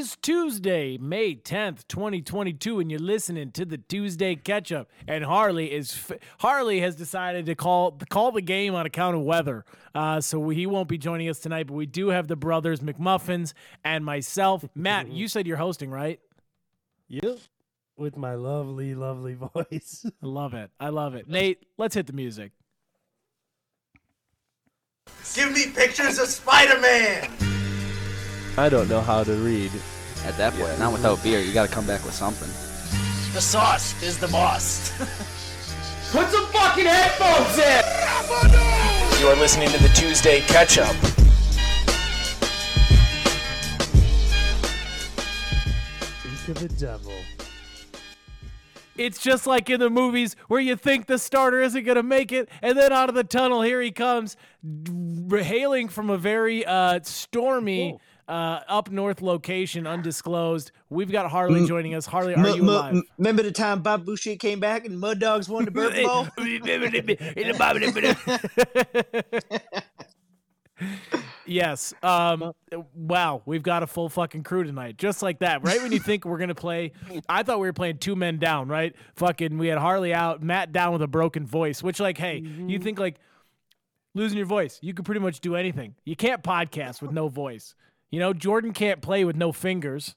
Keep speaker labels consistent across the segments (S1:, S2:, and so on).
S1: is Tuesday, May 10th, 2022, and you're listening to the Tuesday catch up. And Harley is f- Harley has decided to call call the game on account of weather. Uh, so he won't be joining us tonight, but we do have the brothers McMuffins and myself. Matt, you said you're hosting, right?
S2: Yep. With my lovely, lovely voice.
S1: I love it. I love it. Nate, let's hit the music.
S3: Give me pictures of Spider-Man.
S2: I don't know how to read.
S4: At that point, not without beer, you got to come back with something.
S3: The sauce is the boss.
S5: Put some fucking headphones in!
S6: You are listening to the Tuesday Catch Up.
S2: Speak of the devil.
S1: It's just like in the movies where you think the starter isn't going to make it, and then out of the tunnel, here he comes, hailing from a very uh, stormy uh, up north location, undisclosed. We've got Harley joining us. Harley, are you alive?
S7: remember the time Bob Boucher came back and Mud Dogs won the Burger Bowl?
S1: yes. Um. Wow, we've got a full fucking crew tonight, just like that. Right when you think we're gonna play, I thought we were playing two men down. Right? Fucking, we had Harley out, Matt down with a broken voice. Which, like, hey, you think like losing your voice, you could pretty much do anything. You can't podcast with no voice. You know, Jordan can't play with no fingers.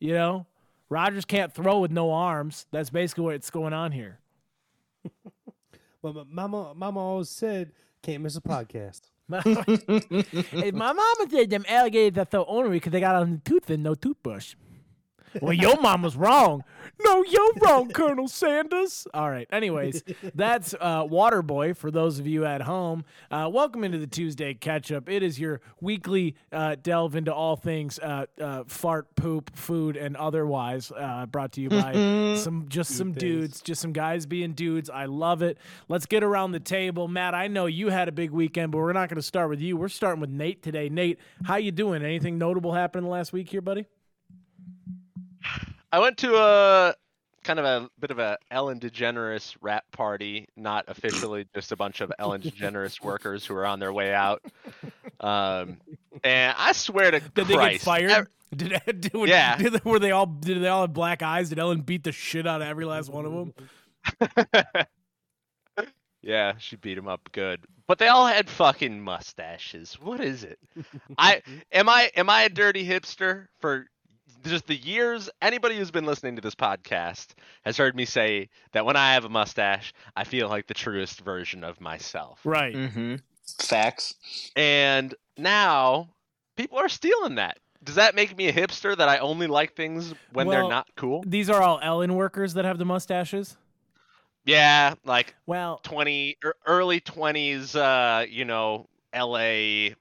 S1: You know, Rogers can't throw with no arms. That's basically what's going on here.
S2: But my mama, mama always said, can't miss a podcast.
S1: Hey, my mama said them alligators are so ornery because they got on the tooth and no toothbrush. Well, your mom was wrong. No, you're wrong, Colonel Sanders. All right. Anyways, that's uh, Waterboy for those of you at home. Uh, welcome into the Tuesday catch up. It is your weekly uh, delve into all things uh, uh, fart, poop, food, and otherwise. Uh, brought to you by some just some dudes, just some guys being dudes. I love it. Let's get around the table, Matt. I know you had a big weekend, but we're not going to start with you. We're starting with Nate today. Nate, how you doing? Anything notable happen last week here, buddy?
S8: I went to a kind of a bit of a Ellen DeGeneres rap party, not officially just a bunch of Ellen DeGeneres workers who are on their way out. Um, and I swear to
S1: Did they get fired?
S8: ev-
S1: Did, did,
S8: Yeah.
S1: Did, they- were they all? Did they all have black eyes? Did Ellen beat the shit out of every last one of them?
S8: yeah, she beat him up good. But they all had fucking mustaches. What is it? I am I am I a dirty hipster for just the years anybody who's been listening to this podcast has heard me say that when I have a mustache, I feel like the truest version of myself.
S1: Right.
S7: mm-hmm. Facts.
S8: And now people are stealing that. Does that make me a hipster that I only like things when
S1: Well,
S8: they're not cool?
S1: These are all Ellen workers that have the mustaches.
S8: Yeah, like
S1: Well,
S8: 20 er, early 20s uh, you know, LA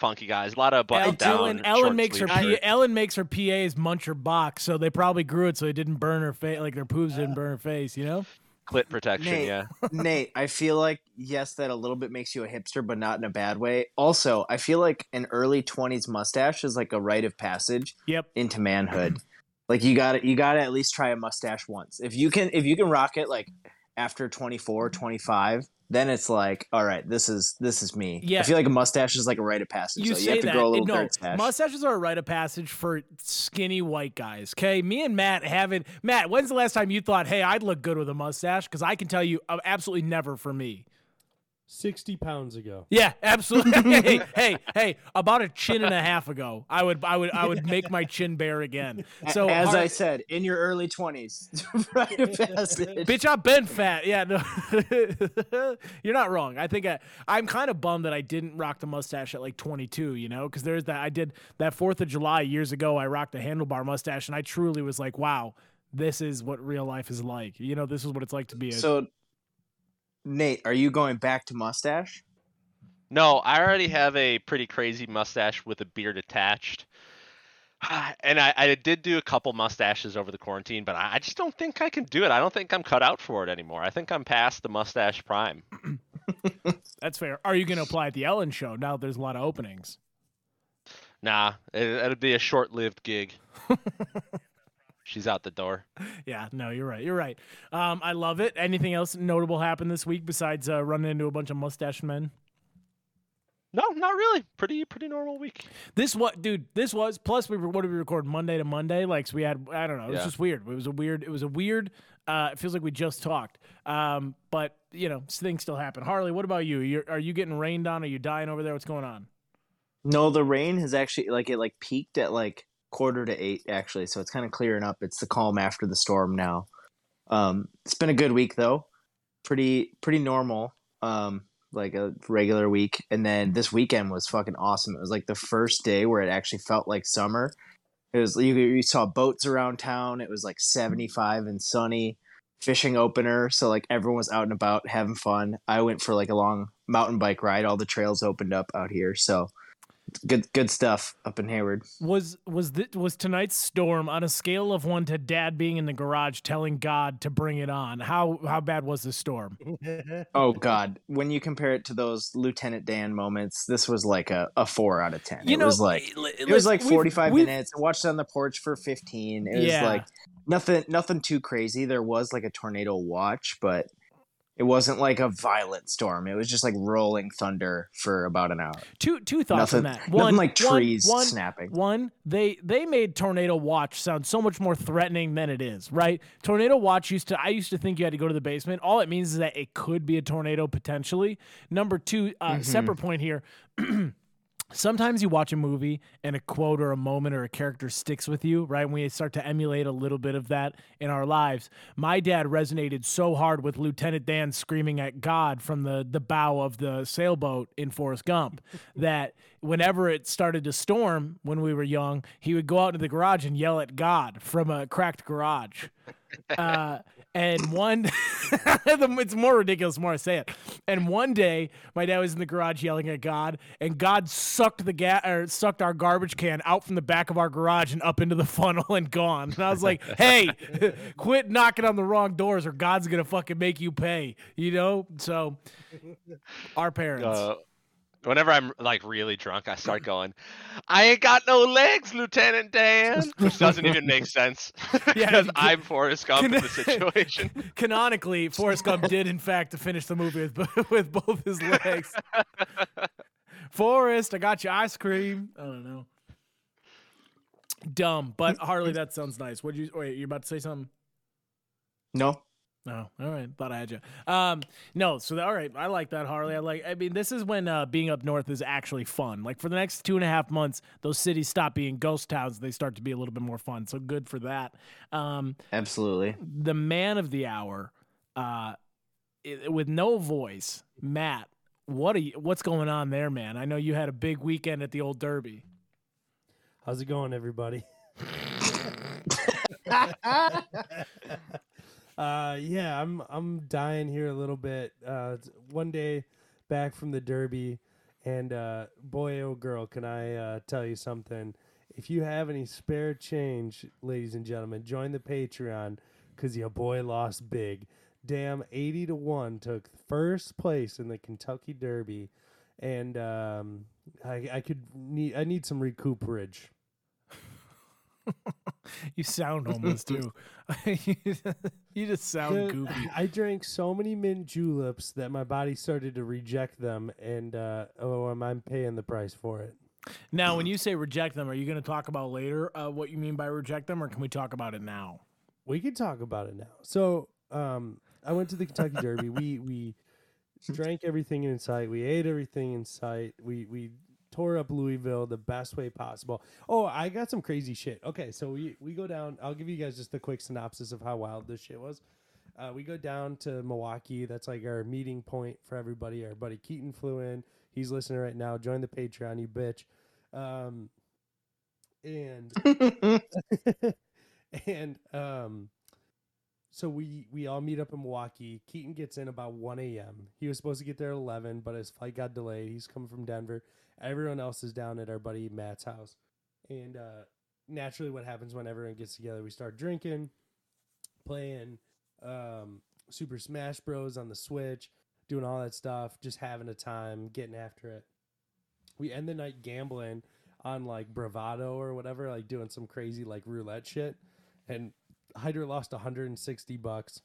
S8: funky guys. A lot of button down.
S1: Ellen, Ellen makes her P. Ellen makes her PAs munch her box, so they probably grew it so it didn't burn her face, like their poops didn't burn her face. You know?
S8: clit protection,
S7: Nate,
S8: yeah.
S7: Nate, I feel like yes, that a little bit makes you a hipster, but not in a bad way. Also, I feel like an early twenties mustache is like a rite of passage
S1: Yep.
S7: into manhood. like you got to you got to at least try a mustache once. If you can if you can rock it like after 24, 25, then it's like, all right, this is this is me.
S1: Yeah.
S7: I feel like a mustache is like a rite of passage.
S1: You
S7: so
S1: say
S7: you have to
S1: that.
S7: grow a little
S1: no,
S7: dirt stash.
S1: mustaches are a rite of passage for skinny white guys. Okay, me and Matt haven't. Matt, when's the last time you thought, "Hey, I'd look good with a mustache"? Because I can tell you, uh, absolutely never for me.
S2: 60 pounds ago.
S1: Yeah, absolutely. hey, hey, hey! About a chin and a half ago, I would, I would, I would make my chin bare again. So,
S7: As
S1: Har-
S7: I said, in your early twenties, rite of passage.
S1: bitch, I've been fat. Yeah, no, you're not wrong. I think I, I'm kind of bummed that I didn't rock the mustache at like 22. You know, because there's that. I did that Fourth of July years ago. I rocked a handlebar mustache, and I truly was like, wow. This is what real life is like. You know, this is what it's like to be a
S7: So, Nate, are you going back to mustache?
S8: No, I already have a pretty crazy mustache with a beard attached. And I, I did do a couple mustaches over the quarantine, but I I just don't think I can do it. I don't think I'm cut out for it anymore. I think I'm past the mustache prime.
S1: That's fair. Are you going to apply at the Ellen show now? that There's a lot of openings.
S8: Nah, it, it'd be a short-lived gig. She's out the door.
S1: Yeah, no, you're right. You're right. Um, I love it. Anything else notable happened this week besides uh, running into a bunch of mustache men?
S8: No, not really. Pretty pretty normal week.
S1: This what, dude? This was plus we were what did we record Monday to Monday? Like so we had I don't know. It was
S4: Yeah.
S1: just weird. It was a weird. It was a weird. Uh, it feels like we just talked. Um, but you know things still happen. Harley, what about you? You're, are you getting rained on? Are you dying over there? What's going on?
S7: No, the rain has actually like it like peaked at like quarter to eight actually, so it's kind of clearing up. It's the calm after the storm now. Um, it's been a good week though, pretty pretty normal. Um, like a regular week, and then this weekend was fucking awesome. It was like the first day where it actually felt like summer. It was you, you saw boats around town. It was like seventy five and sunny. Fishing opener, so like everyone was out and about having fun. I went for like a long mountain bike ride. All the trails opened up out here, so good good stuff up in Hayward.
S1: Was was th- was tonight's storm on a scale of one to Dad being in the garage telling God to bring it on? How how bad was the storm?
S7: Oh God! When you compare it to those Lieutenant Dan moments, this was like a, a four out of ten.
S1: You
S7: it
S1: know,
S7: was like
S1: li-
S7: it was like forty five minutes. I watched it on the porch for fifteen. It
S1: Yeah.
S7: was like nothing nothing too crazy. There was like a tornado watch, but it wasn't like a violent storm. It was just like rolling thunder for about an hour.
S1: Two two thoughts on
S7: Nothing-
S1: that.
S7: nothing
S1: One,
S7: like
S1: one-
S7: trees
S1: one-
S7: snapping.
S1: One, they they made tornado watch sound so much more threatening than it is. Right? Tornado watch used to. I used to think you had to go to the basement. All it means is that it could be a tornado potentially. Number two, uh,
S7: Mm-hmm.
S1: separate point here. Sometimes you watch a movie and a quote or a moment or a character sticks with you, right? And we start to emulate a little bit of that in our lives. My dad resonated so hard with Lieutenant Dan screaming at God from the, the bow of the sailboat in Forrest Gump that whenever it started to storm when we were young, he would go out into the garage and yell at God from a cracked garage. Uh, and one, it's more ridiculous the more I say it. And one day, my dad was in the garage yelling at God, and God sucked the ga- or sucked our garbage can out from the back of our garage and up into the funnel and gone. And I was like, "Hey, quit knocking on the wrong doors, or God's gonna fucking make you pay." You know. So, our parents.
S8: Uh, whenever I'm like really drunk, I start going, "I ain't got no legs, Lieutenant Dan," which doesn't even make sense
S1: Yeah,
S8: because
S1: you-
S8: I'm Forrest Gump in the situation.
S1: Canonically, Forrest Gump did in fact finish the movie with with both his legs. Forrest, I got you ice cream. I don't know. Dumb, but Harley, that sounds nice. What you wait? You're about to say something?
S7: No,
S1: No, all right. Thought I had you. Um, no. So all right, I like that, Harley. I like. I mean, this is when uh, being up north is actually fun. Like for the next two and a half months, those cities stop being ghost towns. They start to be a little bit more fun. So good for that. Um,
S7: absolutely.
S1: the man of the hour, uh, i- with no voice, Matt. What are you, What's going on there, man? I know you had a big weekend at the old Derby.
S2: How's it going, everybody? uh, yeah, I'm I'm dying here a little bit. Uh, one day back from the Derby, and uh, boy, oh girl, can I uh, tell you something? If you have any spare change, ladies and gentlemen, join the Patreon because your boy lost big. Damn, eighty to one took first place in the Kentucky Derby, and um, I, I could need I need some recuperage.
S1: You sound homeless too. you just sound goofy.
S2: I drank so many mint juleps that my body started to reject them, and uh, oh, I'm, I'm paying the price for it.
S1: Now, when you say reject them, are you going to talk about later uh, what you mean by reject them, or can we talk about it now?
S2: We can talk about it now. So, um, I went to the Kentucky Derby. We we drank everything in sight. We ate everything in sight. We we tore up Louisville the best way possible. Oh, I got some crazy shit. Okay, so we we go down. I'll give you guys just a quick synopsis of how wild this shit was. Uh, we go down to Milwaukee. That's like our meeting point for everybody. Our buddy Keaton flew in. He's listening right now. Join the Patreon, you bitch. Um, and and um, so we we all meet up in Milwaukee. Keaton gets in about one a.m. He was supposed to get there at eleven, but his flight got delayed. He's coming from Denver. Everyone else is down at our buddy Matt's house, and uh, naturally, what happens when everyone gets together? We start drinking, playing um, Super Smash Bros on the Switch, doing all that stuff, just having a time, getting after it. We end the night gambling on like Bovada or whatever, like doing some crazy like roulette shit. And Hyder lost 160 bucks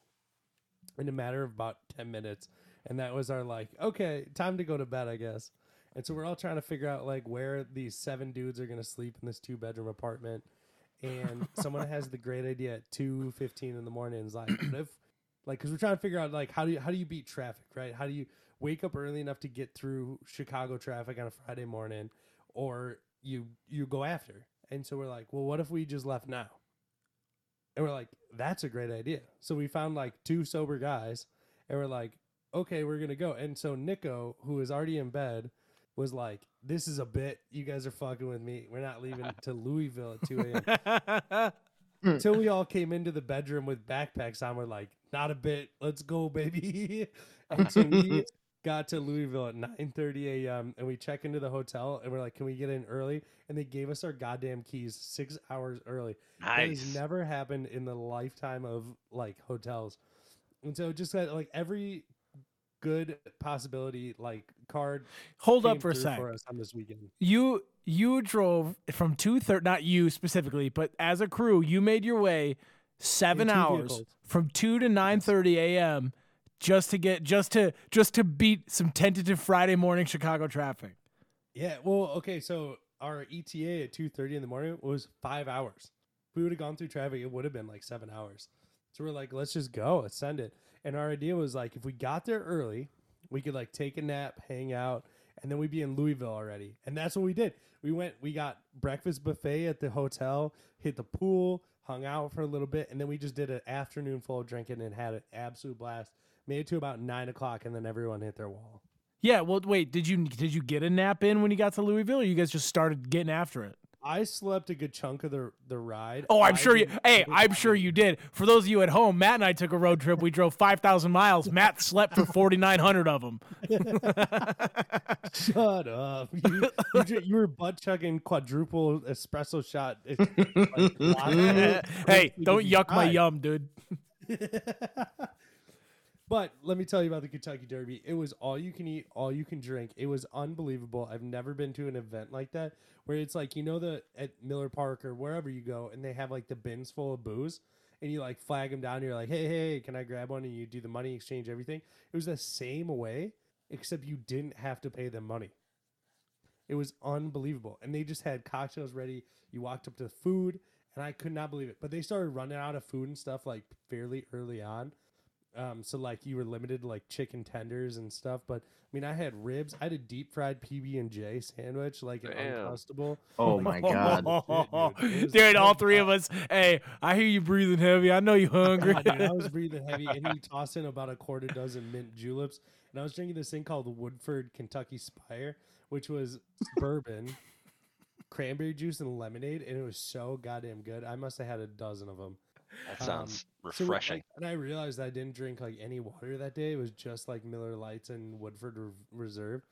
S2: in a matter of about 10 minutes. And that was our like, okay, time to go to bed, I guess. And so we're all trying to figure out like where these seven dudes are gonna sleep in this two bedroom apartment. And someone has the great idea at two fifteen in the morning. Is like, what if, like, because we're trying to figure out like how do you how do you beat traffic, right? How do you wake up early enough to get through Chicago traffic on a Friday morning, or you you go after? And so we're like, well, what if we just left now? And we're like, that's a great idea. So we found like two sober guys, and we're like, okay, we're gonna go. And so Nico, who is already in bed, was like, this is a bit. You guys are fucking with me. We're not leaving to Louisville at 2 a.m. Until we all came into the bedroom with backpacks on, we're like, not a bit. Let's go, baby. and so we got to Louisville at 9:30 a.m. and we check into the hotel and we're like, can we get in early? And they gave us our goddamn keys six hours early. That has never happened in the lifetime of like hotels. And so just that like every good possibility like card
S1: Hold up for a
S2: through
S1: sec.
S2: for us on this weekend.
S1: You you drove from two thirty. Not you specifically, but as a crew, you made your way seven hours
S2: vehicles.
S1: from two to nine thirty a.m. just to get just to just to beat some tentative Friday morning Chicago traffic.
S2: Yeah, well, okay, so our ETA at two thirty in the morning was five hours. If we would have gone through traffic, it would have been like seven hours. So we're like, let's just go, let's send it. And our idea was like, if we got there early, we could like take a nap, hang out, and then we'd be in Louisville already. And that's what we did. We went, we got breakfast buffet at the hotel, hit the pool, hung out for a little bit, and then we just did an afternoon full of drinking and had an absolute blast. Made it to about nine o'clock, and then everyone hit their wall.
S1: Yeah. Well, wait. Did you did you get a nap in when you got to Louisville? Or you guys just started getting after it?
S2: I slept a good chunk of the the ride.
S1: Oh, I'm
S2: I
S1: sure you. Hey, I'm sure you did. For those of you at home, Matt and I took a road trip. We drove 5,000 miles. Matt slept for 4,900 of them.
S2: Shut up! You, you, you were butt chugging quadruple espresso shot. It's like
S1: hey, don't yuck my yum, dude.
S2: But let me tell you about the Kentucky Derby. It was all you can eat, all you can drink. It was unbelievable. I've never been to an event like that where it's like you know the at Miller Park or wherever you go, and they have like the bins full of booze, and you like flag them down. And you're like, hey, hey, can I grab one? And you do the money exchange, everything. It was the same way, except you didn't have to pay them money. It was unbelievable, and they just had cocktails ready. You walked up to the food, and I could not believe it. But they started running out of food and stuff like fairly early on. Um, so like you were limited to like chicken tenders and stuff. But I mean, I had ribs. I had a deep fried PB and J sandwich, like an
S8: Damn.
S2: uncrustable.
S7: Oh
S2: Like,
S7: my god.
S2: dude, it was
S1: Dude, all three of us. Hey, I hear you breathing heavy. I know you hungry.
S2: Yeah, dude, I was breathing heavy, and he tossed in about a quarter dozen mint juleps, and I was drinking this thing called the Woodford Kentucky Spire, which was bourbon, cranberry juice, and lemonade, and it was so goddamn good. I must have had a dozen of them.
S8: That sounds
S2: Um,
S8: refreshing.
S2: like, and I realized I didn't drink like any water that day. It was just like Miller Lites and Woodford Re- Reserve.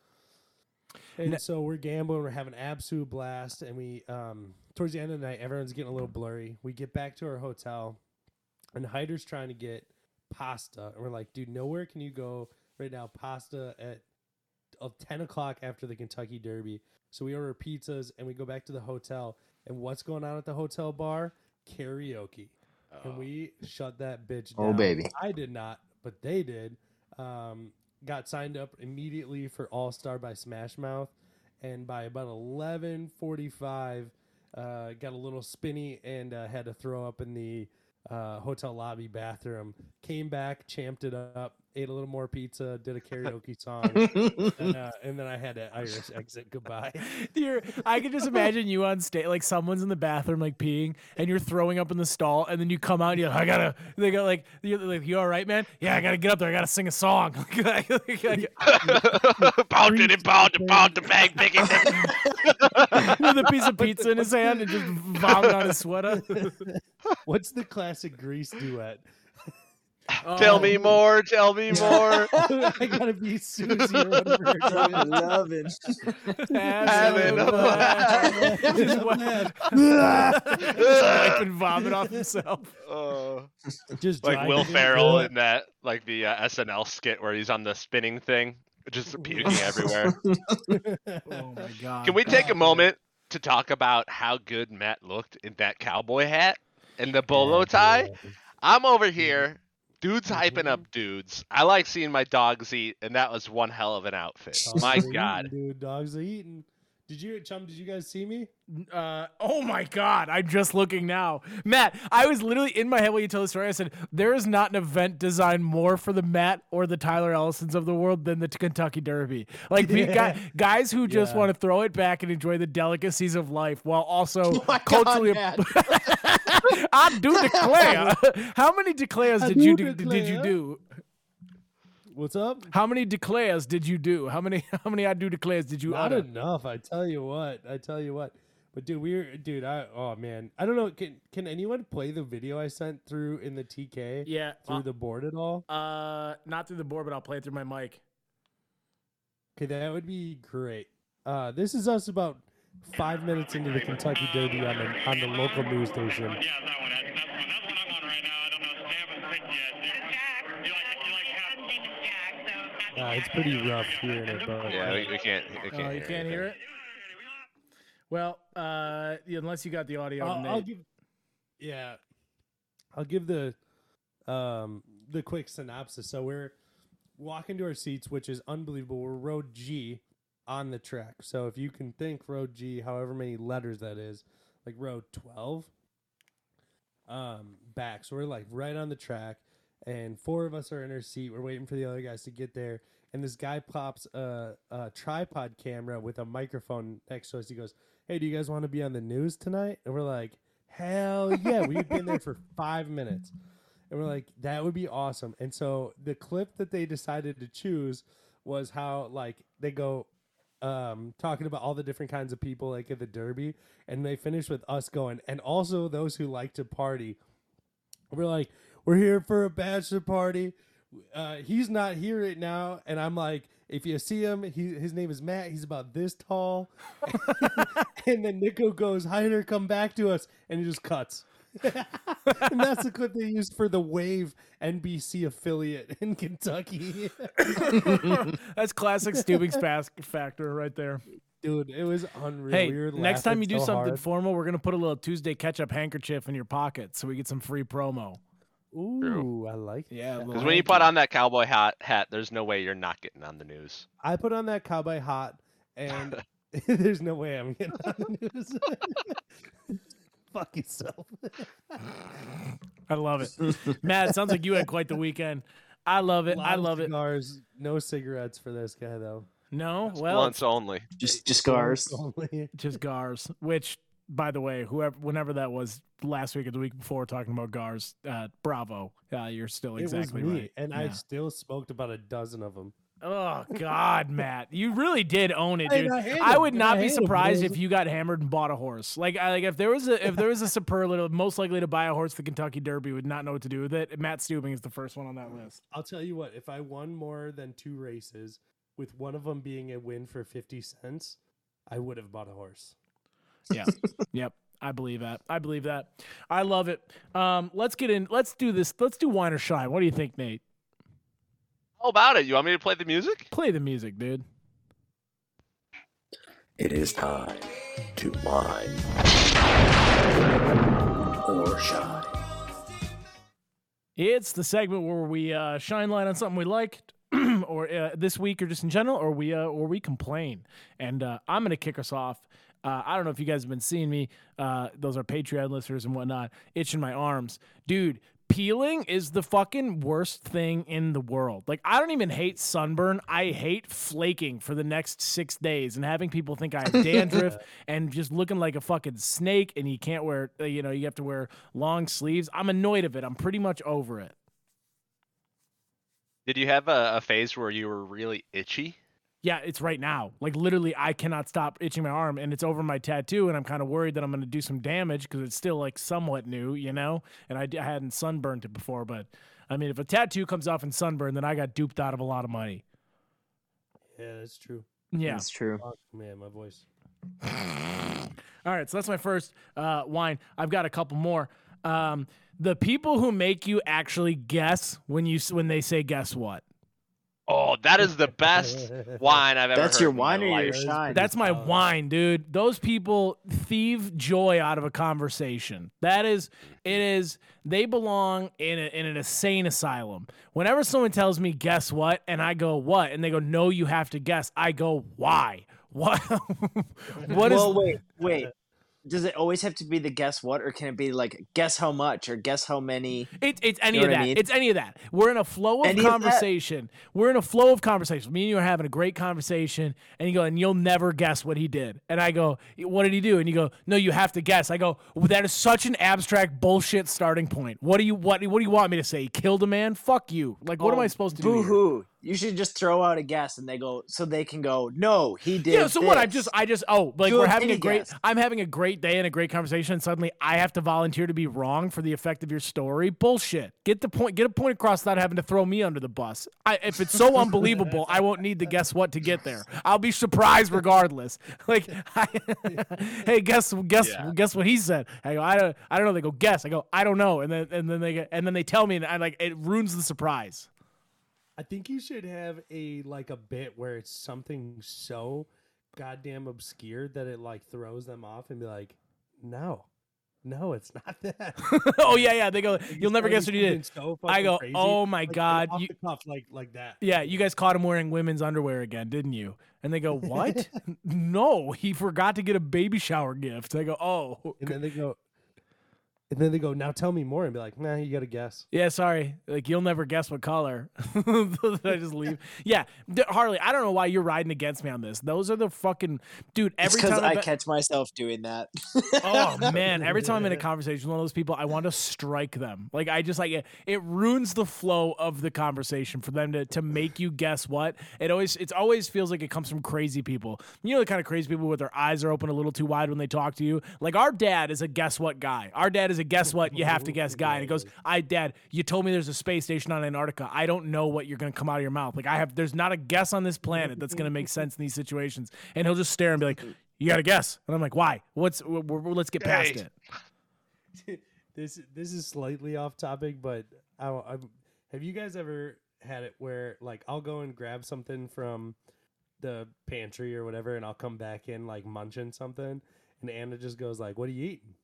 S2: And
S1: Na-
S2: so we're gambling, we're having an absolute blast, and we um towards the end of the night, everyone's getting a little blurry. We get back to our hotel, and Hyder's trying to get pasta, and we're like, dude, nowhere can you go right now. Pasta at of ten o'clock after the Kentucky Derby. So we order pizzas and we go back to the hotel. And what's going on at the hotel bar? Karaoke. And we shut that bitch down.
S7: Oh, baby.
S2: I did not, but they did. Um, got signed up immediately for All Star by Smash Mouth, and by about eleven forty five, uh, got a little spinny and uh, had to throw up in the uh, hotel lobby bathroom. Came back, champed it up, ate a little more pizza, did a karaoke song, and, uh, and then I had to Irish exit goodbye.
S1: You're, I can just imagine you on stage, like someone's in the bathroom, like peeing, and you're throwing up in the stall, and then you come out and you're like, I gotta, they go like, you're like, you all right, man? Yeah, I gotta get up there. I gotta sing a song. Like, like, like,
S8: Pounded and pounded, pounded, bang, bang, bang.
S1: with a piece of pizza in his hand and just vomit on his sweater.
S2: What's the classic Grease duet?
S8: Tell me more, tell me more.
S2: I gotta be Susie or whatever. her name is.
S7: Loving.
S8: Having a blast.
S1: Just wipe- just wipe and vomit off himself.
S8: Uh,
S2: Just
S8: like Will. Ferrell in that, like the uh, SNL skit where he's on the spinning thing, just puking everywhere.
S1: Oh my god!
S8: Can we take a moment to talk about how good Matt looked in that cowboy hat and the bolo tie? I'm over here Dudes hyping
S2: Mm-hmm.
S8: up dudes. I like seeing my dogs eat, and that was one hell of an outfit.
S2: Dogs
S8: my
S2: are eating,
S8: God.
S2: dude, dogs are eating. Did you, chum? Did you guys see me?
S1: Uh, oh my God! I'm just looking now, Matt. I was literally in my head when you told the story. I said there is not an event designed more for the Matt or the Tyler Ellisons of the world than the Kentucky Derby. Like we got guys who just
S2: Yeah.
S1: want to throw it back and enjoy the delicacies of life while also
S7: Oh God,
S1: culturally.
S7: Matt.
S1: I do declare. How many declares did you
S2: do
S1: do, did you do?
S2: What's up?
S1: How many declares did you do? How many how many I do declares did you
S2: Not
S1: utter?
S2: enough. I tell you what. I tell you what. But dude, we're dude. I oh man. I don't know. Can can anyone play the video I sent through in the TK?
S1: Yeah.
S2: Through the board at all?
S1: Uh, not through the board, but I'll play it through my mic.
S2: Okay, that would be great. Uh, this is us about five minutes into the Kentucky Derby on the on the local news station.
S9: Yeah, that one. That's, that's, one. that's
S2: Uh, it's pretty rough hearing it, but
S8: Yeah, we, we can't. We
S1: Oh,
S8: can't
S1: you
S8: hear
S1: can't hear it. Well, uh, unless you got the audio.
S2: I'll, I'll give. Yeah, I'll give the um the quick synopsis. So we're walking to our seats, which is unbelievable. We're road G on the track. So if you can think road G, however many letters that is, like road twelve, um, back. So we're like right on the track, and four of us are in our seat. We're waiting for the other guys to get there. And this guy pops a, a tripod camera with a microphone next to us. He goes, "Hey, do you guys want to be on the news tonight?" And we're like, "Hell yeah!" We've been there for five minutes, and we're like, "That would be awesome." And so the clip that they decided to choose was how like they go um, talking about all the different kinds of people like at the Derby, and they finish with us going, and also those who like to party. We're like, we're here for a bachelor party. Uh, he's not here right now, and I'm like, if you see him, he his name is Matt. He's about this tall, and then Nico goes, "Hyder, come back to us," and he just cuts. and that's the clip they used for the Wave NBC affiliate in Kentucky.
S1: That's classic stooping fast factor right there.
S2: Dude, it was unreal.
S1: Hey,
S2: We
S1: next time you
S2: laughing
S1: do something
S2: hard.
S1: formal, we're gonna put a little Tuesday Catch Up handkerchief in your pocket so we get some free promo.
S2: Ooh, I like
S1: it.
S2: Yeah.
S8: Because when you put on that cowboy hat, hat, there's no way you're not getting on the news.
S2: I put on that cowboy hat, and there's no way I'm getting on the news. Fuck yourself.
S1: I love it, Matt. It sounds like you had quite the weekend. I love it. I
S2: Loud
S1: love it.
S2: Cigars, no cigarettes for this guy though.
S1: No, well,
S8: Once only.
S7: Just just scars.
S2: Only.
S1: just Gars. Which, by the way, whoever, whenever that was last week or the week before, talking about Gars, uh, bravo. Uh, you're still exactly
S2: it was me,
S1: right.
S2: and I still smoked about a dozen of them.
S1: Oh God, Matt, you really did own it, dude.
S2: I
S1: I would not
S2: I
S1: be surprised if you got hammered and bought a horse. Like, I, like if there was a if there was a superlative most likely to buy a horse, the Kentucky Derby would not know what to do with it. Matt Stubing is the first one on that list.
S2: I'll tell you what, if I won more than two races, with one of them being a win for fifty cents, I would have bought a horse.
S1: Yeah, yep. I believe that. I believe that. I love it. Um, let's get in. Let's do this. Let's do wine or shine. What do you think, Nate?
S8: How about it? You want me to play the music?
S1: Play the music, dude.
S10: It is time to wine or shine.
S1: It's the segment where we uh, shine light on something we liked, or uh, this week, or just in general, or we uh, or we complain. And uh, I'm gonna kick us off. Uh, I don't know if you guys have been seeing me. Uh, those are Patreon listeners and whatnot. Itching my arms, dude. Peeling is the fucking worst thing in the world. Like I don't even hate sunburn. I hate flaking for the next six days and having people think I have dandruff and just looking like a fucking snake. And you can't wear, uh, you know, you have to wear long sleeves. I'm annoyed of it. I'm pretty much over it.
S8: Did you have a, a phase where you were really itchy?
S1: Yeah, it's right now. Like literally, I cannot stop itching my arm, and it's over my tattoo, and I'm kind of worried that I'm going to do some damage because it's still like somewhat new, you know. And I, d- I hadn't sunburned it before, but I mean, if a tattoo comes off in sunburn, then I got duped out of a lot of money.
S2: Yeah, that's true.
S1: Yeah.
S7: That's true.
S2: Oh, man, my voice.
S1: All right, so that's my first uh, wine. I've got a couple more. Um, the people who make you actually guess when you when they say guess what.
S8: Oh, that is the best wine I've ever
S7: That's
S8: heard
S7: your wine or your shine?
S1: That's my wine, dude. Those people thieve joy out of a conversation. That is, it is. They belong in, a, in an insane asylum. Whenever someone tells me, "Guess what?" and I go, "What?" and they go, "No, you have to guess." I go, "Why? What? what is?"
S7: well, wait, wait. Does it always have to be the guess what, or can it be like guess how much or guess how many?
S1: It, it's any
S7: You know
S1: of
S7: what I
S1: that.
S7: mean?
S1: It's any of that. We're in a flow of
S7: Any of
S1: conversation. We're in a flow of conversation. Me and you are having a great conversation, and you go, and you'll never guess what he did. And I go, what did he do? And you go, no, you have to guess. I go, well, that is such an abstract bullshit starting point. What do you what What do you want me to say? He killed a man? Fuck you. Like, what am I oh, supposed to do?
S7: Boo hoo! You should just throw out a guess, and they go, so they can go, no, he did.
S1: Yeah, so what? I
S7: this."
S1: just, I just, oh, like
S7: Do
S1: we're having a great,
S7: guess.
S1: I'm having a great day and a great conversation, and suddenly I have to volunteer to be wrong for the effect of your story. Bullshit. Get the point, get a point across without having to throw me under the bus. I, if it's so unbelievable, I won't need to guess what to get there. I'll be surprised regardless. Like, I, hey, guess, guess,
S8: Yeah.
S1: guess what he said. I go, I don't, I don't know. They go, guess. I go, I don't know, and then, and then they, get, and then they tell me, and I like, it ruins the surprise.
S2: I think you should have a like a bit where it's something so goddamn obscure that it like throws them off and be like, no, no, it's not that.
S1: oh yeah, yeah. They go, you'll never guess what he did.
S2: so
S1: I go,
S2: crazy,
S1: oh my
S2: like,
S1: god, you,
S2: cuff, like like that.
S1: Yeah, you guys caught him wearing women's underwear again, didn't you? And they go, "What? no, he forgot to get a baby shower gift." I go, "Oh,
S2: And then they go, and then they go, now tell me more, and be like, nah, you got to guess.
S1: yeah, sorry. Like you'll never guess what color." I just leave? Yeah, D- Harley. I don't know why you're riding against me on this. Those are the fucking dude. Every
S7: because
S1: time
S7: I
S1: I've
S7: catch myself doing that.
S1: oh man every time i'm in a conversation with one of those people i want to strike them like i just like it, it ruins the flow of the conversation for them to, to make you guess what it always it always feels like it comes from crazy people you know the kind of crazy people with their eyes are open a little too wide when they talk to you like our dad is a guess what guy our dad is a guess what you have to guess guy and he goes i dad you told me there's a space station on antarctica i don't know what you're going to come out of your mouth like i have there's not a guess on this planet that's going to make sense in these situations and he'll just stare and be like you got to guess. And I'm like, why? What's, w- w- let's get past
S8: Hey.
S1: it.
S2: this this is slightly off topic, but I, I, have you guys ever had it where like I'll go and grab something from the pantry or whatever, and I'll come back in like munching something, and Anna just goes like, "What are you eating?"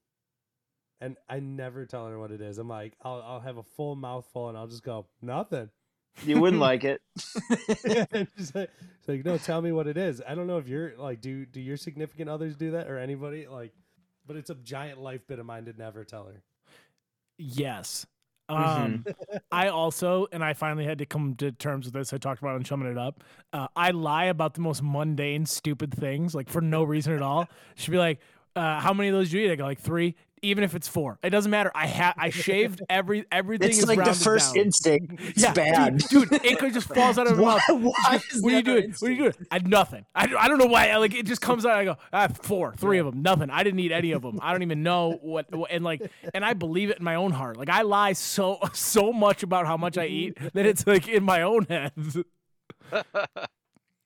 S2: And I never tell her what it is. I'm like, I'll I'll have a full mouthful, and I'll just go, "Nothing."
S7: you wouldn't like it.
S2: And she's like, she's like, no, tell me what it is. I don't know if you're like, do do your significant others do that or anybody like? But it's a giant life bit of mine to never tell her.
S1: Yes.
S7: Mm-hmm.
S1: Um, I also, and I finally had to come to terms with this. I talked about it on chumming it up. Uh, I lie about the most mundane, stupid things, like for no reason at all. She'd be like, uh, "How many of those do you eat?" I go like three. Even if it's four, it doesn't matter. I have I shaved every everything.
S7: It's
S1: is
S7: like the first
S1: down.
S7: instinct. It's
S1: yeah,
S7: bad.
S1: dude, dude. It just falls out of
S7: my
S1: mouth.
S7: why
S1: She goes, what are you
S7: never
S1: doing? What are you doing? I nothing. I, I don't know why. I, like it just comes out. I go ah, four, three of them, nothing. I didn't eat any of them. I don't even know what, what. And like, and I believe it in my own heart. Like I lie so so much about how much I eat that it's like in my own head.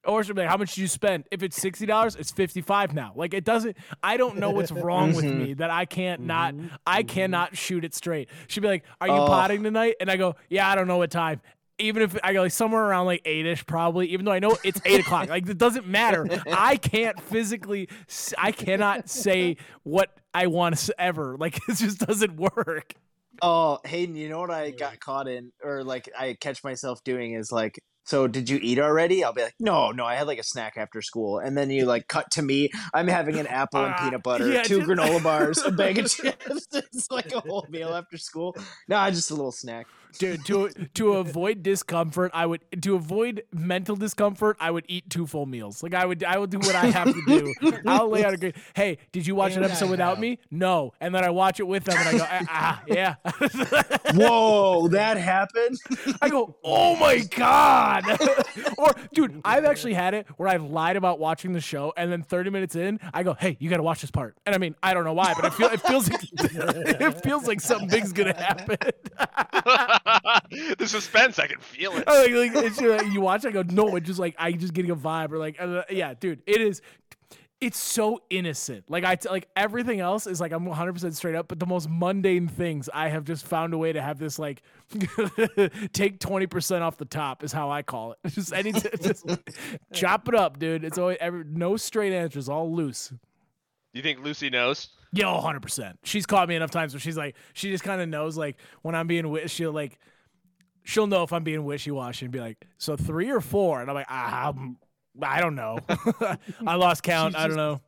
S1: Or she'll be like, "How much did you spend? If it's sixty dollars, it's fifty-five now." Like it doesn't. I don't know what's wrong with mm-hmm. me that I can't mm-hmm. not. I mm-hmm. cannot shoot it straight. She'd be like, "Are you
S7: Oh.
S1: potting tonight?" And I go, "Yeah, I don't know what time." Even if I go like somewhere around like eight-ish, probably. Even though I know it's eight o'clock, like it doesn't matter. I can't physically. I cannot say what I want to ever. Like it just doesn't work.
S7: Oh, Hayden, you know what I got caught in, or like I catch myself doing is like, so did you eat already? I'll be like, no, no, I had like a snack after school, and then you like cut to me. I'm having an apple and
S1: Ah,
S7: peanut butter,
S1: yeah,
S7: two
S1: just-
S7: granola bars, a bag of chips. it's like a whole meal after school. No, just a little snack.
S1: Dude, to to avoid discomfort, I would to avoid mental discomfort, I would eat two full meals. Like I would I would do what I have to do. I'll lay out a great. Hey, did you watch an episode without me? No, and then I watch it with them, and I go, ah, ah, yeah.
S7: Whoa, that happened.
S1: I go, oh my god. or, dude, I've actually had it where I've lied about watching the show, and then 30 minutes in, I go, hey, you got to watch this part. And I mean, I don't know why, but I feel it feels like it feels like something big's gonna happen.
S8: the suspense, I can feel it.
S1: Oh, like, like, you watch, I go, no, it's just like I'm just getting a vibe, or like, uh, yeah, dude, it is. it's so innocent. Like I t- like everything else is like I'm 100% straight up, but the most mundane things I have just found a way to have this like take 20% off the top is how I call it. Just any just chop it up, dude. It's always every, no straight answers, all loose.
S8: Do You think Lucy knows?
S1: Yo, 100%. She's caught me enough times where she's like she just kind of knows like when I'm being wi- she'll like she'll know if I'm being wishy-washy and be like, "So 3 or 4?" And I'm like, ah, I'm- I don't know. I lost count.
S2: She's
S1: I don't
S2: just-
S1: know.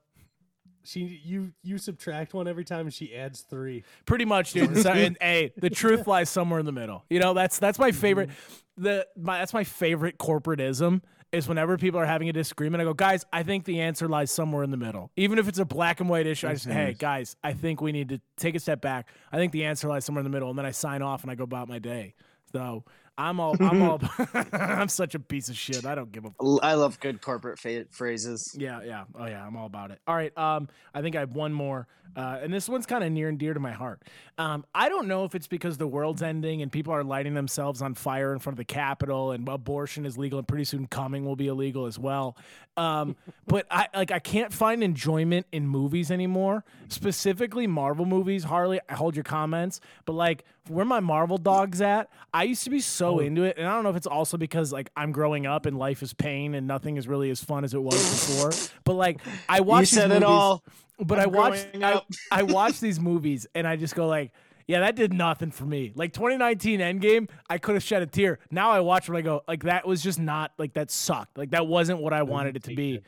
S2: She you you subtract one every time and she adds three.
S1: Pretty much, dude. So, and hey, the truth lies somewhere in the middle. You know, that's that's my favorite. The my that's my favorite corporatism is whenever people are having a disagreement, I go, guys, I think the answer lies somewhere in the middle. Even if it's a black and white issue, I just, hey, guys, I think we need to take a step back. I think the answer lies somewhere in the middle, and then I sign off and I go about my day. So I'm all, I'm all, I'm such a piece of shit. I don't give a
S7: L- I love good corporate fa- phrases.
S1: yeah, yeah. Oh, yeah. I'm all about it. All right. Um, I think I have one more, uh, and this one's kind of near and dear to my heart. Um, I don't know if it's because the world's ending and people are lighting themselves on fire in front of the Capitol, and abortion is legal, and pretty soon coming will be illegal as well. Um, but I like I can't find enjoyment in movies anymore, specifically Marvel movies. Harley, I hold your comments, but like where my Marvel dogs at, I used to be so into it, and I don't know if it's also because like I'm growing up and life is pain and nothing is really as fun as it was before. But like I watch these
S7: said it all.
S1: But i
S7: I'm
S1: watch
S7: growing
S1: I. I watch these movies and I just go like. Yeah, that did nothing for me. Like 2019 Endgame, I could have shed a tear. Now I watch when I go, like that was just not like that sucked. Like that wasn't what I wanted it to be.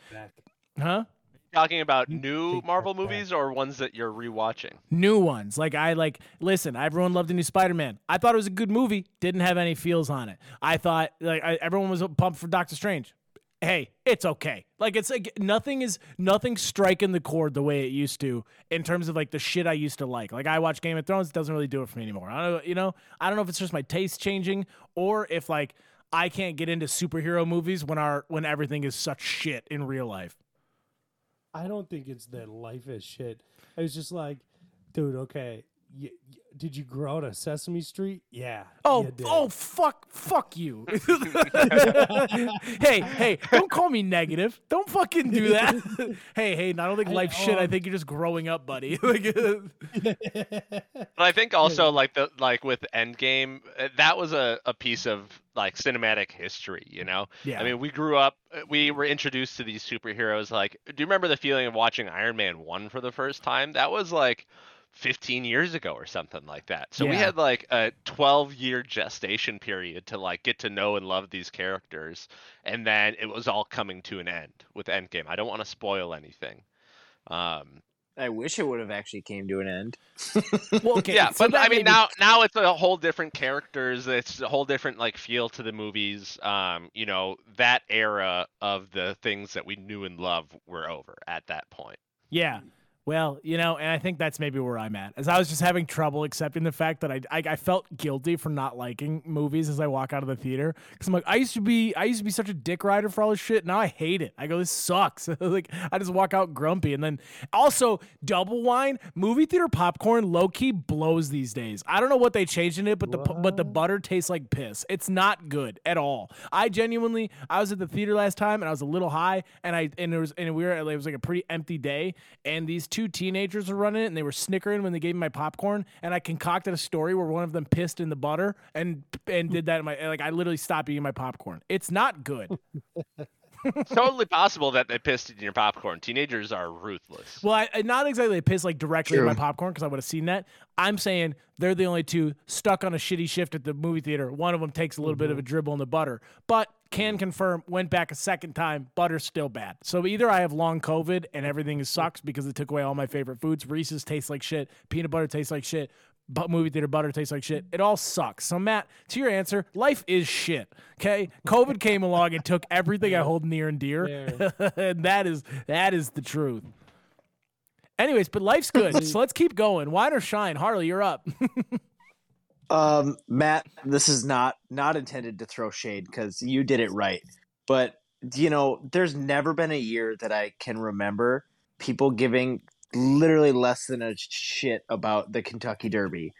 S1: Huh?
S8: Talking about new
S2: take that
S8: Marvel movies or ones that you're rewatching?
S1: new ones. Like I like listen, everyone loved the new Spider-Man. I thought it was a good movie, didn't have any feels on it. I thought like I, everyone was pumped for Doctor Strange. Hey, it's okay. Like it's like nothing is nothing striking the chord the way it used to in terms of like the shit I used to like. Like I watch Game of Thrones, it doesn't really do it for me anymore. I don't know, you know, I don't know if it's just my taste changing or if like I can't get into superhero movies when our when everything is such shit in real life.
S2: I don't think it's that life is shit. I was just like, dude, okay. Y- y- did you grow out of Sesame Street? Yeah.
S1: Oh, oh, fuck, fuck you. hey, hey, don't call me negative. Don't fucking do that. hey, hey, I don't think
S2: I-
S1: life shit. I
S2: um,
S1: think you're just growing up, buddy.
S8: But I think also like the like with Endgame, uh, that was a, a piece of like cinematic history, you know?
S1: yeah.
S8: I mean, we grew up, uh, we were introduced to these superheroes. Like, do you remember the feeling of watching Iron Man 1 for the first time? That was like 15 years ago or something like that. So we had like a 12 year gestation period to like get to know and love these characters. And then it was all coming to an end with Endgame. I don't want to spoil anything. Um,
S7: I wish it would have actually came to an end.
S1: well, okay.
S8: yeah,
S1: so
S8: but I mean
S1: maybe-
S8: now now it's a whole different characters. It's a whole different like feel to the movies. Um, you know that era of the things that we knew and loved were over at that point.
S1: Yeah. Well, you know, and I think that's maybe where I'm at. As I was just having trouble accepting the fact that I, I, I felt guilty for not liking movies as I walk out of the theater because I'm like, I used to be, I used to be such a dick rider for all this shit. Now I hate it. I go, this sucks. like I just walk out grumpy. And then also double wine, movie theater popcorn, low key blows these days. I don't know what they changed in it, but the but the butter tastes like piss. It's not good at all. I genuinely, I was at the theater last time and I was a little high, and I and it was and we were it was like a pretty empty day, and these two teenagers were running it, and they were snickering when they gave me my popcorn, and I concocted a story where one of them pissed in the butter and and did that in my like I literally stopped eating my popcorn. It's not good.
S8: It's totally possible that they pissed in your popcorn. Teenagers are ruthless.
S1: Well, I, I- not exactly a piss like directly in my popcorn because I would have seen that. I'm saying they're the only two stuck on a shitty shift at the movie theater. One of them takes a little bit of mm-hmm. a dribble in the butter, but can confirm went back a second time. Butter's still bad. So either I have long COVID and everything sucks because it took away all my favorite foods. Reese's tastes like shit. Peanut butter tastes like shit. But movie theater butter tastes like shit. It all sucks. So Matt, to your answer, life is shit. Okay, COVID came along and took everything I hold near and dear, and that is that is the truth. Anyways, but life's good. so let's keep going. Wine or shine? Harley, you're up.
S7: Um, Matt, this is not not intended to throw shade because you did it right. But you know, there's never been a year that I can remember people giving literally less than a shit about the Kentucky Derby.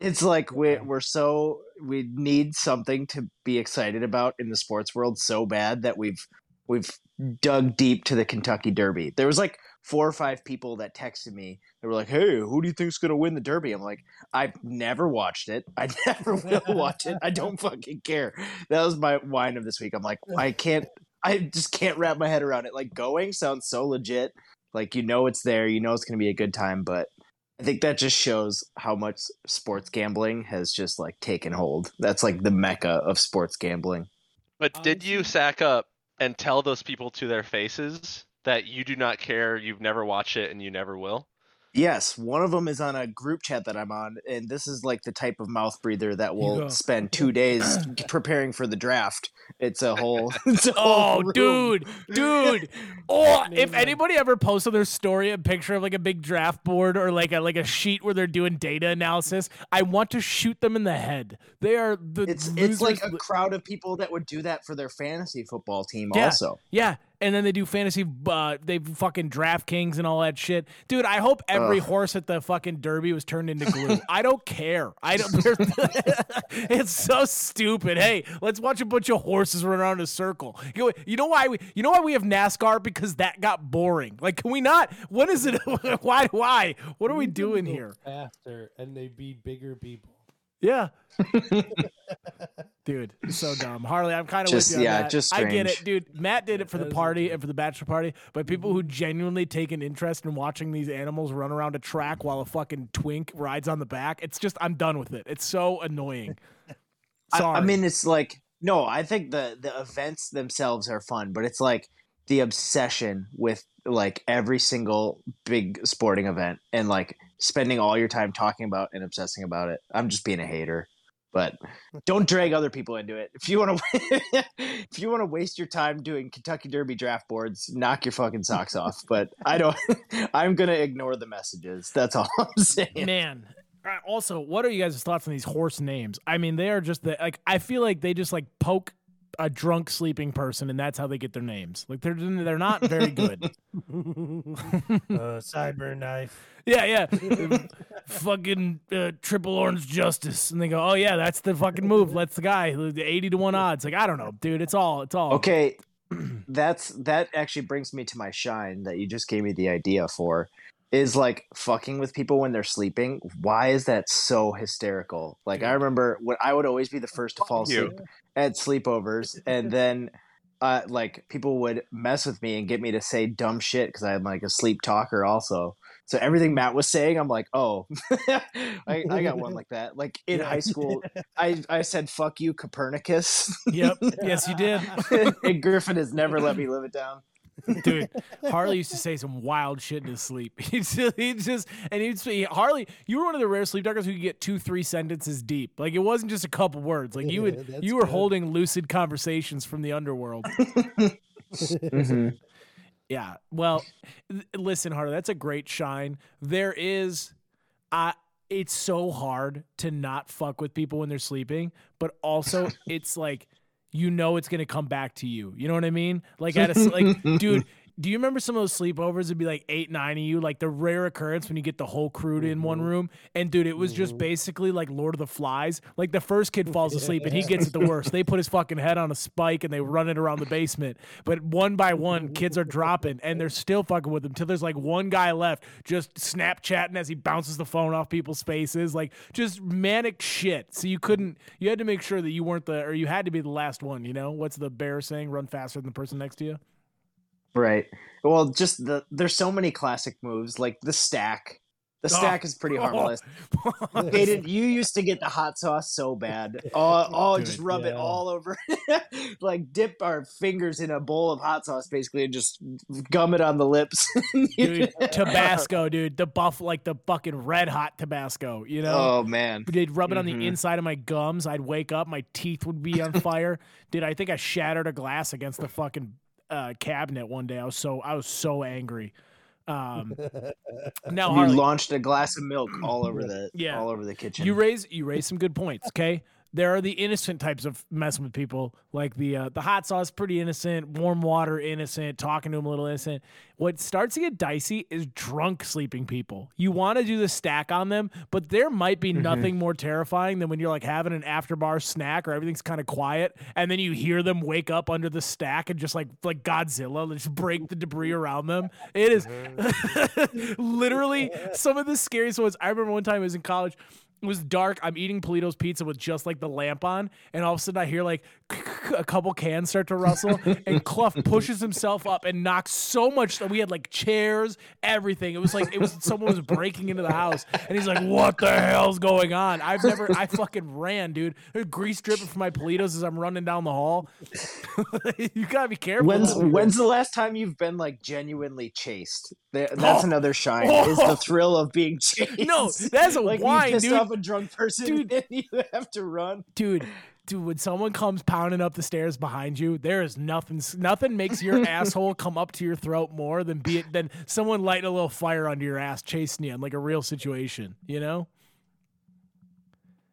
S7: It's like we we're so we need something to be excited about in the sports world so bad that we've we've dug deep to the Kentucky Derby. There was like four or five people that texted me. They were like, "Hey, who do you think's gonna win the Derby?" I'm like, "I've never watched it. I never will watch it. I don't fucking care." That was my whine of this week. I'm like, I can't. I just can't wrap my head around it. Like going sounds so legit. Like you know it's there. You know it's gonna be a good time, but. I think that just shows how much sports gambling has just like taken hold. That's like the mecca of sports gambling.
S8: But did you sack up and tell those people to their faces that you do not care, you've never watched it, and you never will?
S7: Yes, one of them is on a group chat that I'm on, and this is like the type of mouth breather that will spend two days preparing for the draft. It's a whole. It's a
S1: Oh,
S7: whole
S1: dude, dude. Oh, if anybody ever posts on their story a picture of like a big draft board or like a like a sheet where they're doing data analysis, I want to shoot them in the head. They are the
S7: It's it's like a crowd of people that would do that for their fantasy football team.
S1: Yeah.
S7: Also,
S1: Yeah, and then they do fantasy. Uh, they fucking DraftKings and all that shit, dude. I hope every
S7: Ugh.
S1: horse at the fucking Derby was turned into glue. I don't care. I don't. it's so stupid. Hey, let's watch a bunch of horses run around in a circle. You know, you know why we? You know why we have NASCAR? Because that got boring. Like, can we not? What is it? why? Why? What are we doing here?
S2: Faster, and they be bigger people.
S1: Yeah. Dude, so dumb. Harley, I'm kind of
S7: Just-
S1: with you on
S7: yeah,
S1: that.
S7: just
S1: I get it, dude. Matt did it for the party and for the bachelor party, but people who genuinely take an interest in watching these animals run around a track while a fucking twink rides on the back, it's just I'm done with it. It's so annoying.
S7: I,
S1: Sorry.
S7: I mean, it's like no. I think the the events themselves are fun, but it's like the obsession with like every single big sporting event and like spending all your time talking about and obsessing about it. I'm just being a hater. But don't drag other people into it. If you want to, if you want to waste your time doing Kentucky Derby draft boards, knock your fucking socks off. But I don't. I'm gonna ignore the messages. That's all I'm saying.
S1: Man. uh, Also, what are you guys' thoughts on these horse names? I mean, they are just the like. I feel like they just like poke a drunk sleeping person, and that's how they get their names. Like they're they're not very good.
S2: uh, cyber knife.
S1: Yeah, yeah. fucking uh, triple orange justice. And they go, oh, yeah, that's the fucking move. Let's the guy. The 80 to 1 odds. Like, I don't know, dude. It's all, it's all.
S7: Okay, that's that actually brings me to my shine that you just gave me the idea for. Is like fucking with people when they're sleeping. Why is that so hysterical? Like I remember when I would always be the first to fall
S8: you.
S7: asleep at sleepovers, and then uh, like people would mess with me and get me to say dumb shit because I'm like a sleep talker also. So everything Matt was saying, I'm like, oh, I, I got one like that. Like in high school, I I said fuck you Copernicus.
S1: Yep. Yes, you did.
S7: and Griffin has never let me live it down.
S1: Dude, Harley used to say some wild shit in his sleep. He just, he just and he'd say, Harley, you were one of the rare sleep talkers who could get two, three sentences deep. Like it wasn't just a couple words. Like you would,
S2: That's
S1: you were
S2: good.
S1: holding lucid conversations from the underworld. Yeah. Well, l- listen, Harley, that's a great shine. There is, uh, it's so hard to not fuck with people when they're sleeping, but also it's like, you know, it's gonna come back to you. You know what I mean? Like at a like, dude. Do you remember some of those sleepovers? It'd be like eight, nine of you, like the rare occurrence when you get the whole crew in one mm-hmm. room. And dude, it was just mm-hmm. basically like Lord of the Flies. Like the first kid falls asleep and he gets it the worst. They put his fucking head on a spike and they run it around the basement. But one by one, kids are dropping and they're still fucking with him till there's like one guy left just Snapchatting as he bounces the phone off people's faces. Like just manic shit. So you couldn't, you had to make sure that you weren't the, or you had to be the last one, you know? What's the bear saying? Run faster than the person next to you?
S7: Right. Well, just the there's so many classic moves like the stack. The
S1: Oh.
S7: stack is pretty harmless. Hayden, you used to get the hot sauce so bad. Oh, oh just
S1: Dude,
S7: rub it all over. like dip our fingers in a bowl of hot sauce basically and just gum it on the lips.
S1: dude, Tabasco, dude, the buff like the fucking red hot Tabasco, you know?
S7: Oh man.
S1: They'd rub it on
S7: Mhm.
S1: the inside of my gums. I'd wake up, my teeth would be on fire. Dude, I think I shattered a glass against the fucking uh, cabinet one day. I was so I was so angry. Um, now
S7: You
S1: Harley,
S7: launched a glass of milk all over the
S1: Yeah.
S7: all over the kitchen.
S1: you raise you raise some good points. Okay, there are the innocent types of messing with people, like the uh, the hot sauce, pretty innocent, warm water, innocent, talking to them a little innocent. What starts to get dicey is drunk sleeping people. You want to do the stack on them, but there might be nothing more terrifying than when you're like having an after bar snack or everything's kind of quiet, and then you hear them wake up under the stack and just like like Godzilla, just break the debris around them. It is literally some of the scariest ones. I remember one time I was in college. It was dark. I'm eating Polito's pizza with just like the lamp on, and all of a sudden I hear like a couple cans start to rustle, and Clough pushes himself up and knocks so much that we had like chairs, everything. It was like it was someone was breaking into the house, and he's like, "What the hell's going on?" I've never, I fucking ran, dude. There's grease dripping from my Politos as I'm running down the hall. you gotta be careful.
S7: When's when's the last time you've been like genuinely chased? That's
S1: Oh.
S7: another shine. Is
S1: Oh.
S7: the thrill of being chased?
S1: No, that's a
S7: like
S1: wine, dude.
S7: Off a drunk person,
S1: Dude.
S7: and you have to run.
S1: dude dude when someone comes pounding up the stairs behind you there is nothing nothing makes your asshole come up to your throat more than be it than someone lighting a little fire under your ass chasing you in like a real situation you know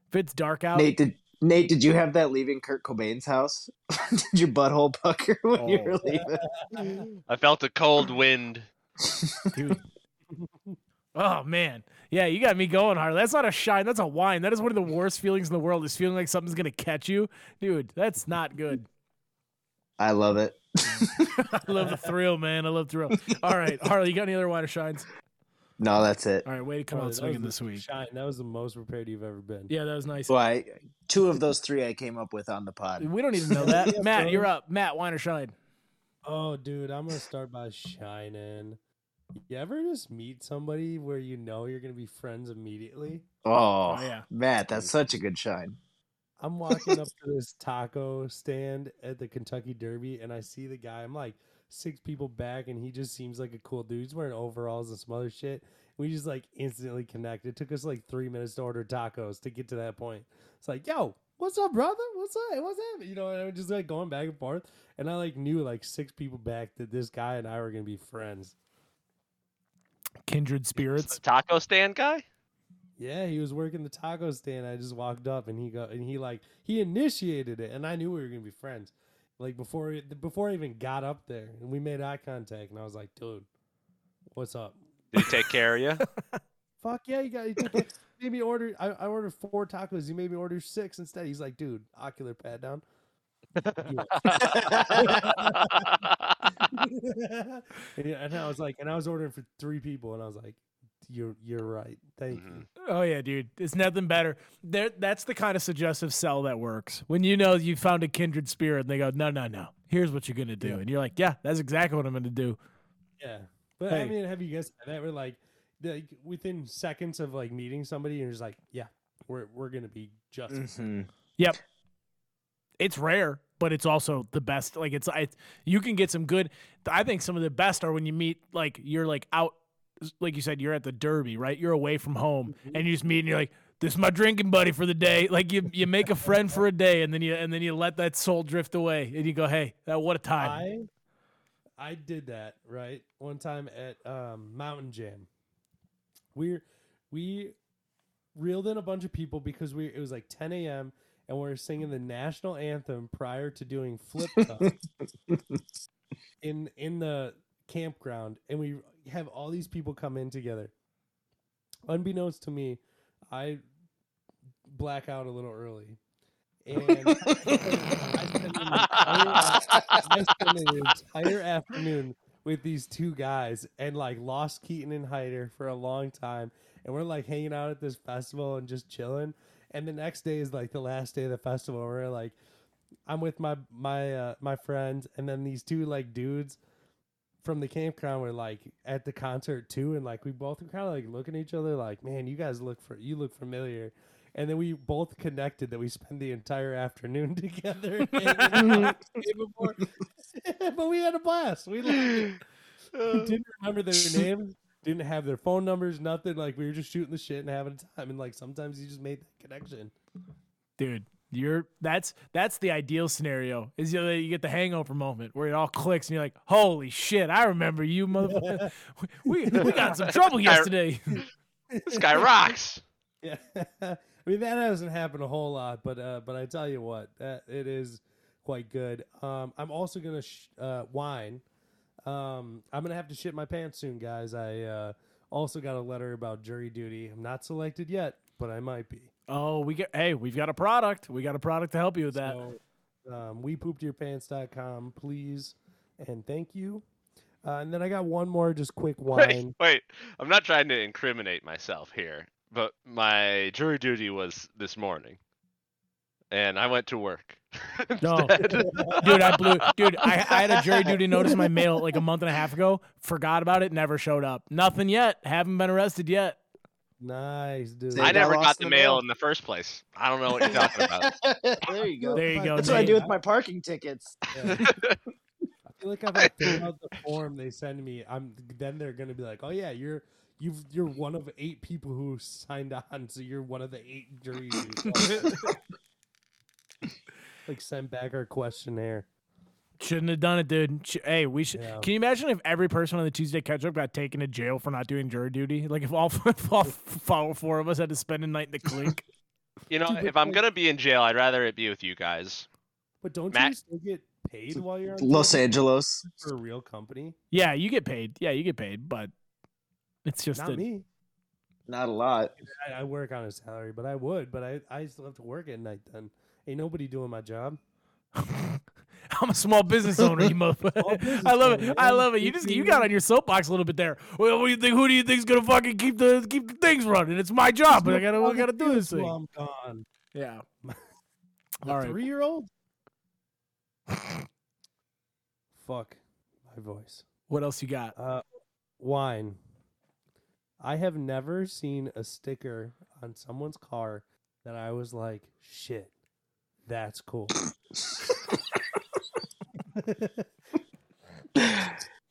S1: if it's dark out
S7: Nate, did Nate? Did you have that leaving Kurt Cobain's house? did your butthole pucker when you oh. were leaving?
S8: I felt a cold wind.
S1: dude oh man yeah you got me going hard that's not a shine that's a wine that is one of the worst feelings in the world is feeling like something's gonna catch you dude that's not good
S7: I love it.
S1: i love the thrill man i love thrill all right harley you got any other wine or shines
S7: No, that's it.
S1: all right way to come
S2: Oh,
S1: out swinging this
S2: the
S1: week
S2: Shine. That was the most prepared you've ever been.
S1: Yeah, that was nice.
S7: Why? Two of those three I came up with on the pod.
S1: We don't even know that. Matt, you're up. Matt, wine or shine?
S2: Oh, dude, I'm gonna start by shining. You ever just meet somebody where you know you're gonna be friends immediately?
S7: Oh,
S1: Oh, yeah.
S7: Matt, that's such a good shine.
S2: I'm walking up to this taco stand at the Kentucky Derby, and I see the guy. I'm like six people back, and he just seems like a cool dude. He's wearing overalls and some other shit. We just like instantly connected. It took us like three minutes to order tacos to get to that point. It's like, yo, what's up, brother? What's up? What's up? You know, and I'm just like going back and forth. And I like knew like six people back that this guy and I were gonna be friends.
S1: Kindred spirits.
S8: Taco stand guy?
S2: Yeah, he was working the taco stand. I just walked up and he go and he like he initiated it, and I knew we were gonna be friends. Like before, before I even got up there, and we made eye contact, and I was like, "Dude, what's up?"
S8: Did he take care of you?
S2: Fuck yeah, you got. You took it. made me order. I, I ordered four tacos. You made me order six instead. He's like, "Dude, ocular pad down." and, I was like, and I was ordering for three people, and I was like, "You're you're right. Thank you."
S1: Oh yeah, dude. It's nothing better. There that's the kind of suggestive sell that works. When you know you found a kindred spirit and they go, No, no, no. Here's what you're gonna do.
S2: Yeah.
S1: And you're like, Yeah, that's exactly what I'm gonna do.
S2: Yeah, but I mean, have you guys had that where like, like within seconds of like meeting somebody, you're just like, yeah, we're we're gonna be just.
S7: Mhm.
S1: Yep. It's rare, but it's also the best. Like it's I, you can get some good. I think some of the best are when you meet like you're like out, like you said, you're at the Derby, right? You're away from home, and you just meet and you're like, "This is my drinking buddy for the day." Like you you make a friend for a day, and then you and then you let that soul drift away, and you go, "Hey, that what a time."
S2: I I did that right one time at um, Mountain Jam. We we reeled in a bunch of people because we it was like 10 a.m. and we're singing the national anthem prior to doing flip in in the campground, and we have all these people come in together. Unbeknownst to me, I black out a little early. And I spent an entire- I spent an entire afternoon with these two guys and like lost Keaton and Hyder for a long time. And we're like hanging out at this festival and just chilling. And the next day is like the last day of the festival. We're like, I'm with my my uh, my friends, and then these two like dudes from the campground were like at the concert too, and like we both were kind of like looking at each other like, man, you guys look for you look familiar. And then we both connected that we spent the entire afternoon together. hanging out the day before. but we had a blast. We loved. We didn't remember their names, didn't have their phone numbers, nothing. Like we were just shooting the shit and having a time. And like sometimes you just made that connection.
S1: dude you're that's that's the ideal scenario is you, you get the hangover moment where it all clicks and you're like holy shit i remember you motherfucker we, we got in some trouble yesterday
S8: This guy rocks.
S2: Yeah. I mean, that hasn't happened a whole lot, but uh, but I tell you what, that it is quite good. Um, I'm also gonna sh- uh, wine. Um, I'm gonna have to shit my pants soon, guys. I uh, also got a letter about jury duty. I'm not selected yet, but I might be.
S1: Oh, we get. Hey, we've got a product. We got a product to help you with that.
S2: So, um, we pooped your pants.com, please and thank you. Uh, and then I got one more, just quick
S8: Wait,
S2: wine.
S8: wait. I'm not trying to incriminate myself here, but my jury duty was this morning, and I went to work.
S1: No, dude, I blew. Dude, I, I had a jury duty notice in my mail like a month and a half ago. Forgot about it. Never showed up. Nothing yet. Haven't been arrested yet.
S2: Nice, dude.
S8: I never got the mail in the first place. I don't know what you're talking about.
S7: there you go.
S1: There you go.
S7: That's what I do with my parking tickets.
S2: I feel like if I fill out the form they send me, I'm then they're gonna be like, "Oh yeah, you're you've you're one of eight people who signed on, so you're one of the eight jury duties." Like send back our questionnaire.
S1: Shouldn't have done it, dude. Hey, we should.
S2: Yeah.
S1: Can you imagine if every person on the Tuesday catch up got taken to jail for not doing jury duty? Like if all, if all f- four of us had to spend a night in the clink.
S8: You know,
S2: Dude,
S8: if I'm gonna be in jail, I'd rather it be with you guys.
S2: But don't
S8: Matt-
S2: you still get paid while you're on
S7: Los
S2: jury
S7: Angeles.
S2: for a real company?
S1: yeah, you get paid. Yeah, you get paid, but it's just
S2: Not
S1: a,
S2: me.
S7: Not a lot.
S2: I, I work on a salary, but I would. But I, I still have to work at night. Then ain't nobody doing my job.
S1: I'm a small business owner, you motherfucker. I love it. I love it. You just you got on your soapbox a little bit there. Well, what do you think? Who do you think's gonna fucking keep the keep the things running? It's my job, but I gotta I gotta do this thing.
S2: I'm gone.
S1: Yeah. All right.
S2: three year old. Fuck my voice.
S1: What else you got?
S2: Uh, wine. I have never seen a sticker on someone's car that I was like, shit, that's cool.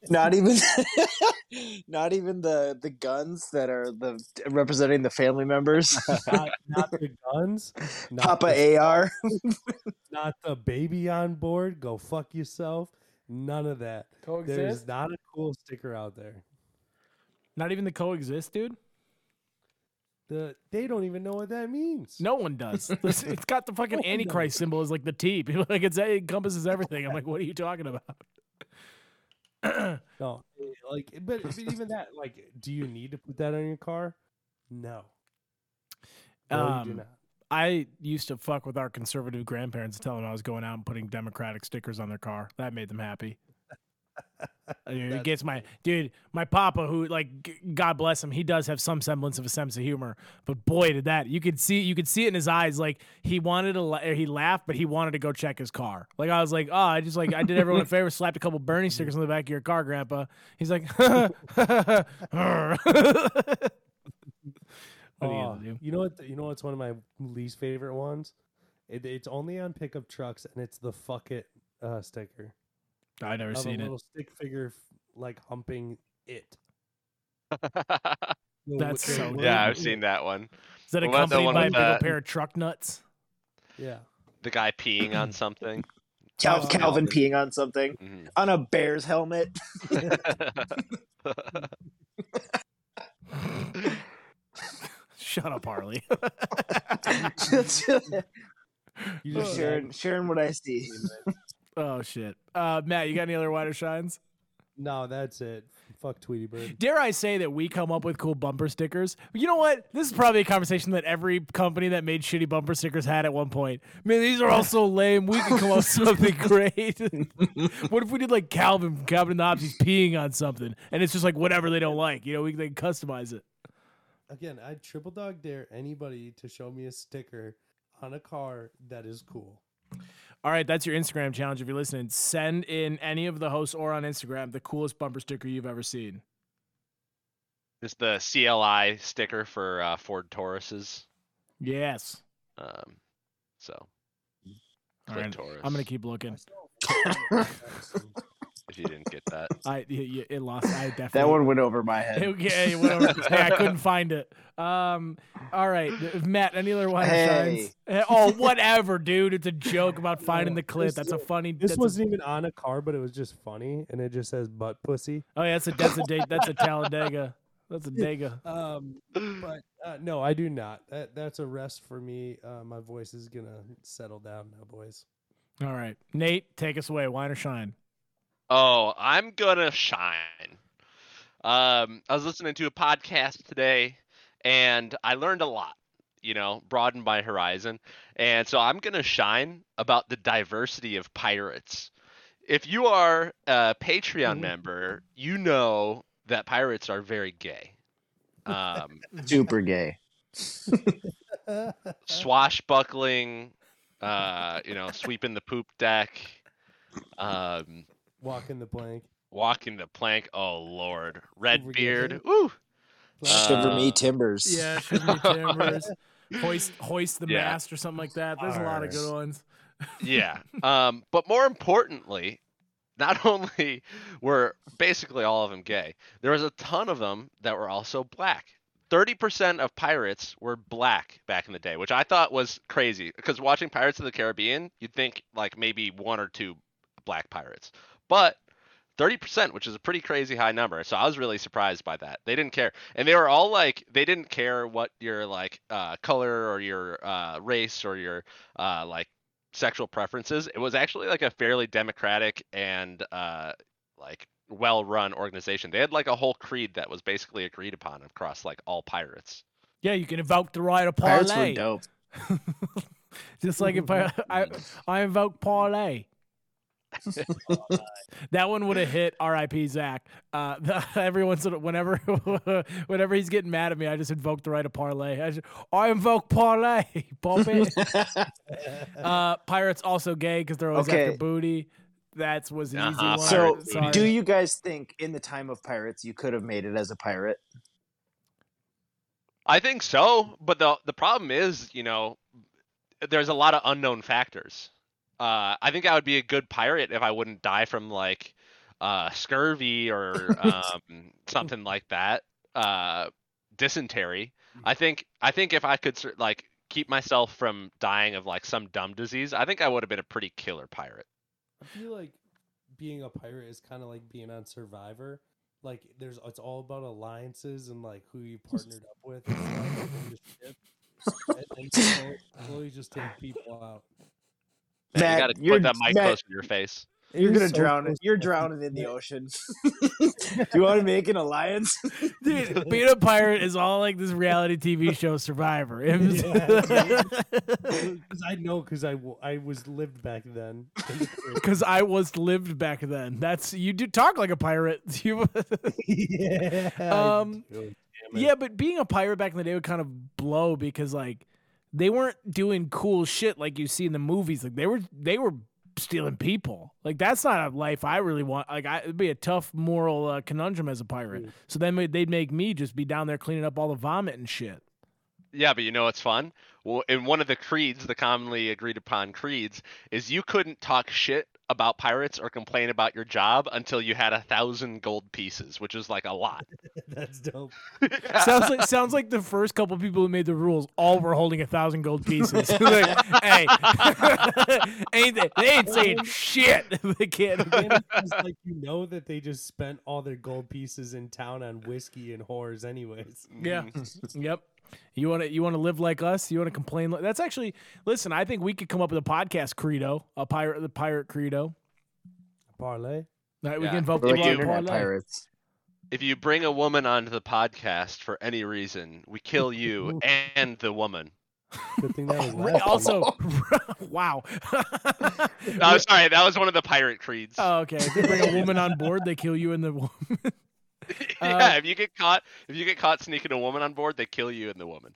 S7: Not even, not even the the guns that are the representing the family members.
S2: not, not the guns, not
S7: Papa
S2: the,
S7: AR.
S2: not the baby on board. Go fuck yourself. None of that. There's not a cool sticker out there.
S1: Not even the coexist, dude.
S2: The they don't even know what that means.
S1: No one does. It's- got the fucking
S2: No
S1: Antichrist symbol as like the T. People like it's, it encompasses everything. I'm like, what are you talking about?
S2: No, like, but, but even that, like, do you need to put that on your car? No. No, you do
S1: Um,
S2: not.
S1: I used to fuck with our conservative grandparents and tell them I was going out and putting Democratic stickers on their car. That made them happy. I it gets my dude, my papa, who like, God bless him, he does have some semblance of a sense of humor. But boy, did that you could see, you could see it in his eyes, like he wanted to, la- he laughed, but he wanted to go check his car. Like I was like, oh, I just like I did everyone a favor, slapped a couple Bernie stickers on the back of your car, Grandpa. He's like, you
S2: Oh,
S1: do?
S2: you know what? You know what's one of my least favorite ones? It, it's only on pickup trucks, and it's the "fuck it" uh, sticker.
S1: I never
S2: Of a
S1: seen it.
S2: A little stick figure, like humping it.
S1: That's so
S2: word-
S8: yeah, I've seen that one.
S1: Is that
S8: What about the
S1: accompanied
S8: one
S1: by a
S8: with
S1: big old pair of truck nuts?
S2: Yeah.
S8: The guy peeing on something.
S7: Cal-
S2: Oh,
S7: Calvin
S2: Calvin.
S7: peeing on something
S8: Mhm.
S7: on a Bears helmet.
S1: Shut up, Harley.
S2: You just
S7: sharing, sharing what I see.
S1: Oh shit. Uh, Matt, you got any other wider shines?
S2: No, that's it. Fuck Tweety Bird.
S1: Dare I say that we come up with cool bumper stickers? You know what? This is probably a conversation that every company that made shitty bumper stickers had at one point. Man, these are all so lame. We can come up with something great. what if we did like Calvin, Calvin and the Hobbes, he's peeing on something, and it's just like whatever they don't like. You know, we can customize it.
S2: Again, I triple dog dare anybody to show me a sticker on a car that is cool.
S1: All right, that's your Instagram challenge. If you're listening, send in any of the hosts or on Instagram the coolest bumper sticker you've ever seen.
S8: Just the CLI sticker for uh, Ford Tauruses.
S1: Yes.
S8: Um, so
S1: All right,
S8: Taurus.
S1: I'm gonna keep looking.
S8: if you didn't get that.
S1: I y- y- it lost. I definitely
S7: That one went over my head.
S1: Okay, whatever. hey, I couldn't find it. Um, all right, Matt. Any other one
S7: Hey.
S1: shines? Eh, Oh, whatever, dude. It's a joke about finding the clip. That's a funny.
S2: This wasn't even on a car, but it was just funny, and it just says butt pussy.
S1: oh yeah, that's a that's a date. That's a Talladega. That's a dega.
S2: Um, but uh, no, I do not. That that's a rest for me. Uh, my voice is gonna settle down now, boys.
S1: All right, Nate, take us away. Wine or shine?
S8: Oh, I'm gonna shine. Um, I was listening to a podcast today, and I learned a lot. You know, broadened my horizon, and so I'm gonna shine about the diversity of pirates. If you are a Patreon
S2: Mhm.
S8: member, you know that pirates are very gay. Um,
S7: Super gay.
S8: swashbuckling, uh, you know, sweeping the poop deck, um,
S2: Walking the plank.
S8: walking the plank. Oh lord, red
S2: Over
S8: beard. Woo.
S7: Shiver me
S8: Uh,
S7: timbers.
S1: Yeah, should be timbers. hoist, hoist the
S8: Yeah.
S1: mast or something like that. There's a lot of good ones.
S8: yeah. Um, but more importantly, not only were basically all of them gay, there was a ton of them that were also black. 30% of pirates were black back in the day, which I thought was crazy because watching Pirates of the Caribbean, you'd think like maybe one or two black pirates. But 30%, which is a pretty crazy high number. So I was really surprised by that. They didn't care. And they were all like they didn't care what your like uh color or your uh race or your uh like sexual preferences. It was actually like a fairly democratic and uh like well-run organization. They had like a whole creed that was basically agreed upon across like all pirates.
S1: Yeah, you can invoke the right of
S7: Pirates were dope.
S1: Just like if I, I, I invoke parlay. that one would have hit R.I.P. Zach. Uh, every once in whenever whenever he's getting mad at me, I just invoke the right of parlay. I, just, I invoke parlay. Bump it. uh, pirates also gay because they're always
S7: Okay.
S1: after booty. That was an easy
S8: Uh-huh,
S1: one.
S7: So,
S1: Sorry.
S7: do you guys think in the time of pirates you could have made it as a pirate?
S8: I think so, but the the problem is, you know, there's a lot of unknown factors. Uh, I think I would be a good pirate if I wouldn't die from like uh, scurvy or um, something like that, uh, dysentery. I think I think if I could like keep myself from dying of like some dumb disease, I think I would have been a pretty killer pirate.
S2: I feel like being a pirate is kind of like being on Survivor. Like there's it's all about alliances and like who you partnered up with and stuff within the ship. And then slowly, slowly just take people out.
S8: Man,
S7: Matt,
S8: you got to
S7: you're-
S8: put that mic
S7: Matt-
S8: close to your face.
S7: You're gonna
S2: so
S7: drown.
S2: close
S7: You're drowning in the ocean. do you want to make an alliance?
S1: Dude, being a pirate is all like this reality TV show Survivor. It was-
S2: Because I know, because I, w- I was lived back then.
S1: Because I was lived back then. That's you do talk like a pirate. You,
S2: yeah.
S1: Um,
S2: do. Damn it.
S1: yeah, but being a pirate back in the day would kind of blow because like they weren't doing cool shit like you see in the movies. Like they were they were stealing people. Like that's not a life I really want. Like I, it'd be a tough moral uh, conundrum as a pirate.
S2: Mm.
S1: So then they'd make me just be down there cleaning up all the vomit and shit.
S8: Yeah, but you know what's fun? Well, in one of the creeds, the commonly agreed upon creeds, is you couldn't talk shit about pirates or complain about your job until you had a thousand gold pieces, which is like a lot.
S2: That's dope.
S1: sounds like sounds like the first couple people who made the rules all were holding a thousand gold pieces. like, hey, ain't they, they ain't saying shit. they can't.
S2: Like you know that they just spent all their gold pieces in town on whiskey and whores, anyways.
S1: Yeah.
S8: Mm-hmm.
S1: yep. You want to you want to live like us? You want to complain? Like, that's actually listen. I think we could come up with a podcast credo, a pirate, the pirate credo.
S2: Parlay.
S1: Right, we
S8: Yeah.
S1: can invoke
S7: We're
S1: the
S7: like
S1: law
S7: internet
S1: parlay.
S7: pirates.
S8: If you bring a woman onto the podcast for any reason, we kill you and the woman.
S2: Good thing that was
S1: Ra-
S2: last
S1: Also, wow.
S8: Oh, sorry, that was one of the pirate creeds.
S1: oh, okay. If you bring a woman on board, they kill you and the woman.
S8: yeah,
S1: uh,
S8: if you get caught, if you get caught sneaking a woman on board, they kill you and the woman.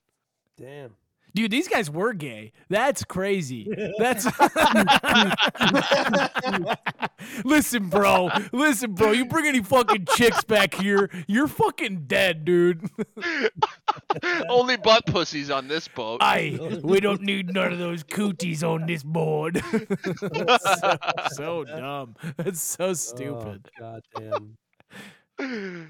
S2: Damn.
S1: Dude, these guys were gay. That's crazy. That's Listen, bro. Listen, bro. You bring any fucking chicks back here, you're fucking dead, dude.
S8: Only butt pussies on this boat.
S1: I we don't need none of those cooties on this board. so, so dumb. That's so stupid.
S2: Oh, God damn.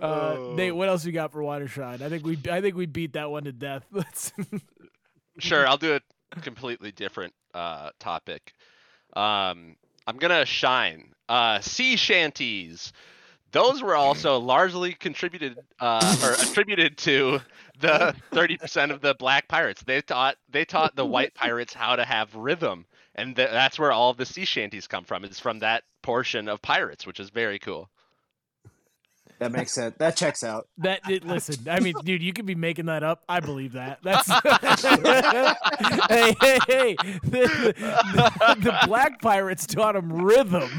S1: Uh,
S8: Oh.
S1: Nate, what else you got for Watershine? I think we I think we beat that one to death.
S8: Sure, I'll do a completely different uh, topic. Um, I'm gonna shine. Uh, sea shanties. those were also largely contributed uh, or attributed to the 30% of the black pirates. They taught they taught the white pirates how to have rhythm, and th- that's where all of the sea shanties come from. It's from that portion of pirates, which is very cool.
S7: That makes sense. That checks out.
S1: That it, listen, I mean, dude, you could be making that up. I believe that. That's hey, hey, hey. The, the- the black pirates taught him rhythm.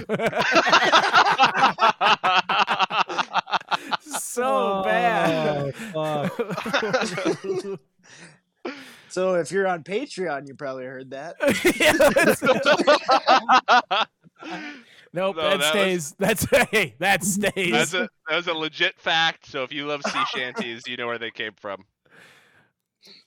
S1: so oh, bad.
S2: Oh, fuck.
S7: So if you're on Patreon, you probably heard that.
S1: nope,
S8: No,
S1: that,
S8: that was-
S1: stays. That's hey, that stays.
S8: That's a that was a legit fact. So if you love sea shanties, you know where they came from.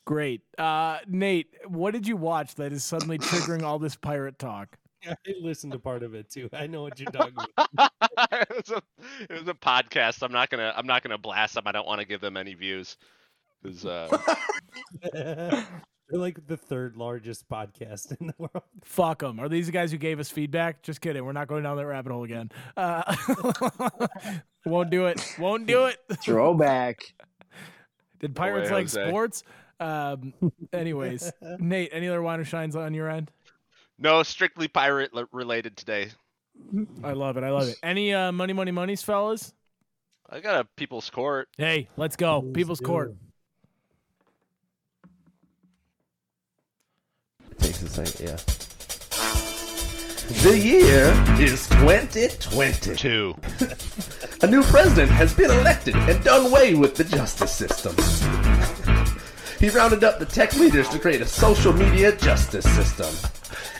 S1: Great. Uh, Nate, what did you watch that is suddenly triggering all this pirate talk?
S2: I listened to part of it too. I know what you're talking about.
S8: it, was a, it was a podcast. I'm not gonna I'm not gonna blast them. I don't want to give them any views. 'Cause, uh,
S2: They're like the third largest podcast in the world.
S1: Fuck them. Are these the guys who gave us feedback? Just kidding. We're not going down that rabbit hole again. Uh, won't do it. Won't do it.
S7: Throwback.
S1: Did pirates
S8: Boy,
S1: like
S8: Jose.
S1: sports? Um, anyways, Nate, any other wine or shines on your end?
S8: no, strictly pirate li- related today.
S1: I love it. I love it. Any uh, money, money, monies, fellas?
S8: I got a people's court.
S1: Hey, let's go.
S2: Please
S1: People's
S2: do.
S1: Court.
S11: Takes a second, yeah. The year is 2020.
S8: Two.
S11: A new president has been elected and done away with the justice system. He rounded up the tech leaders to create a social media justice system.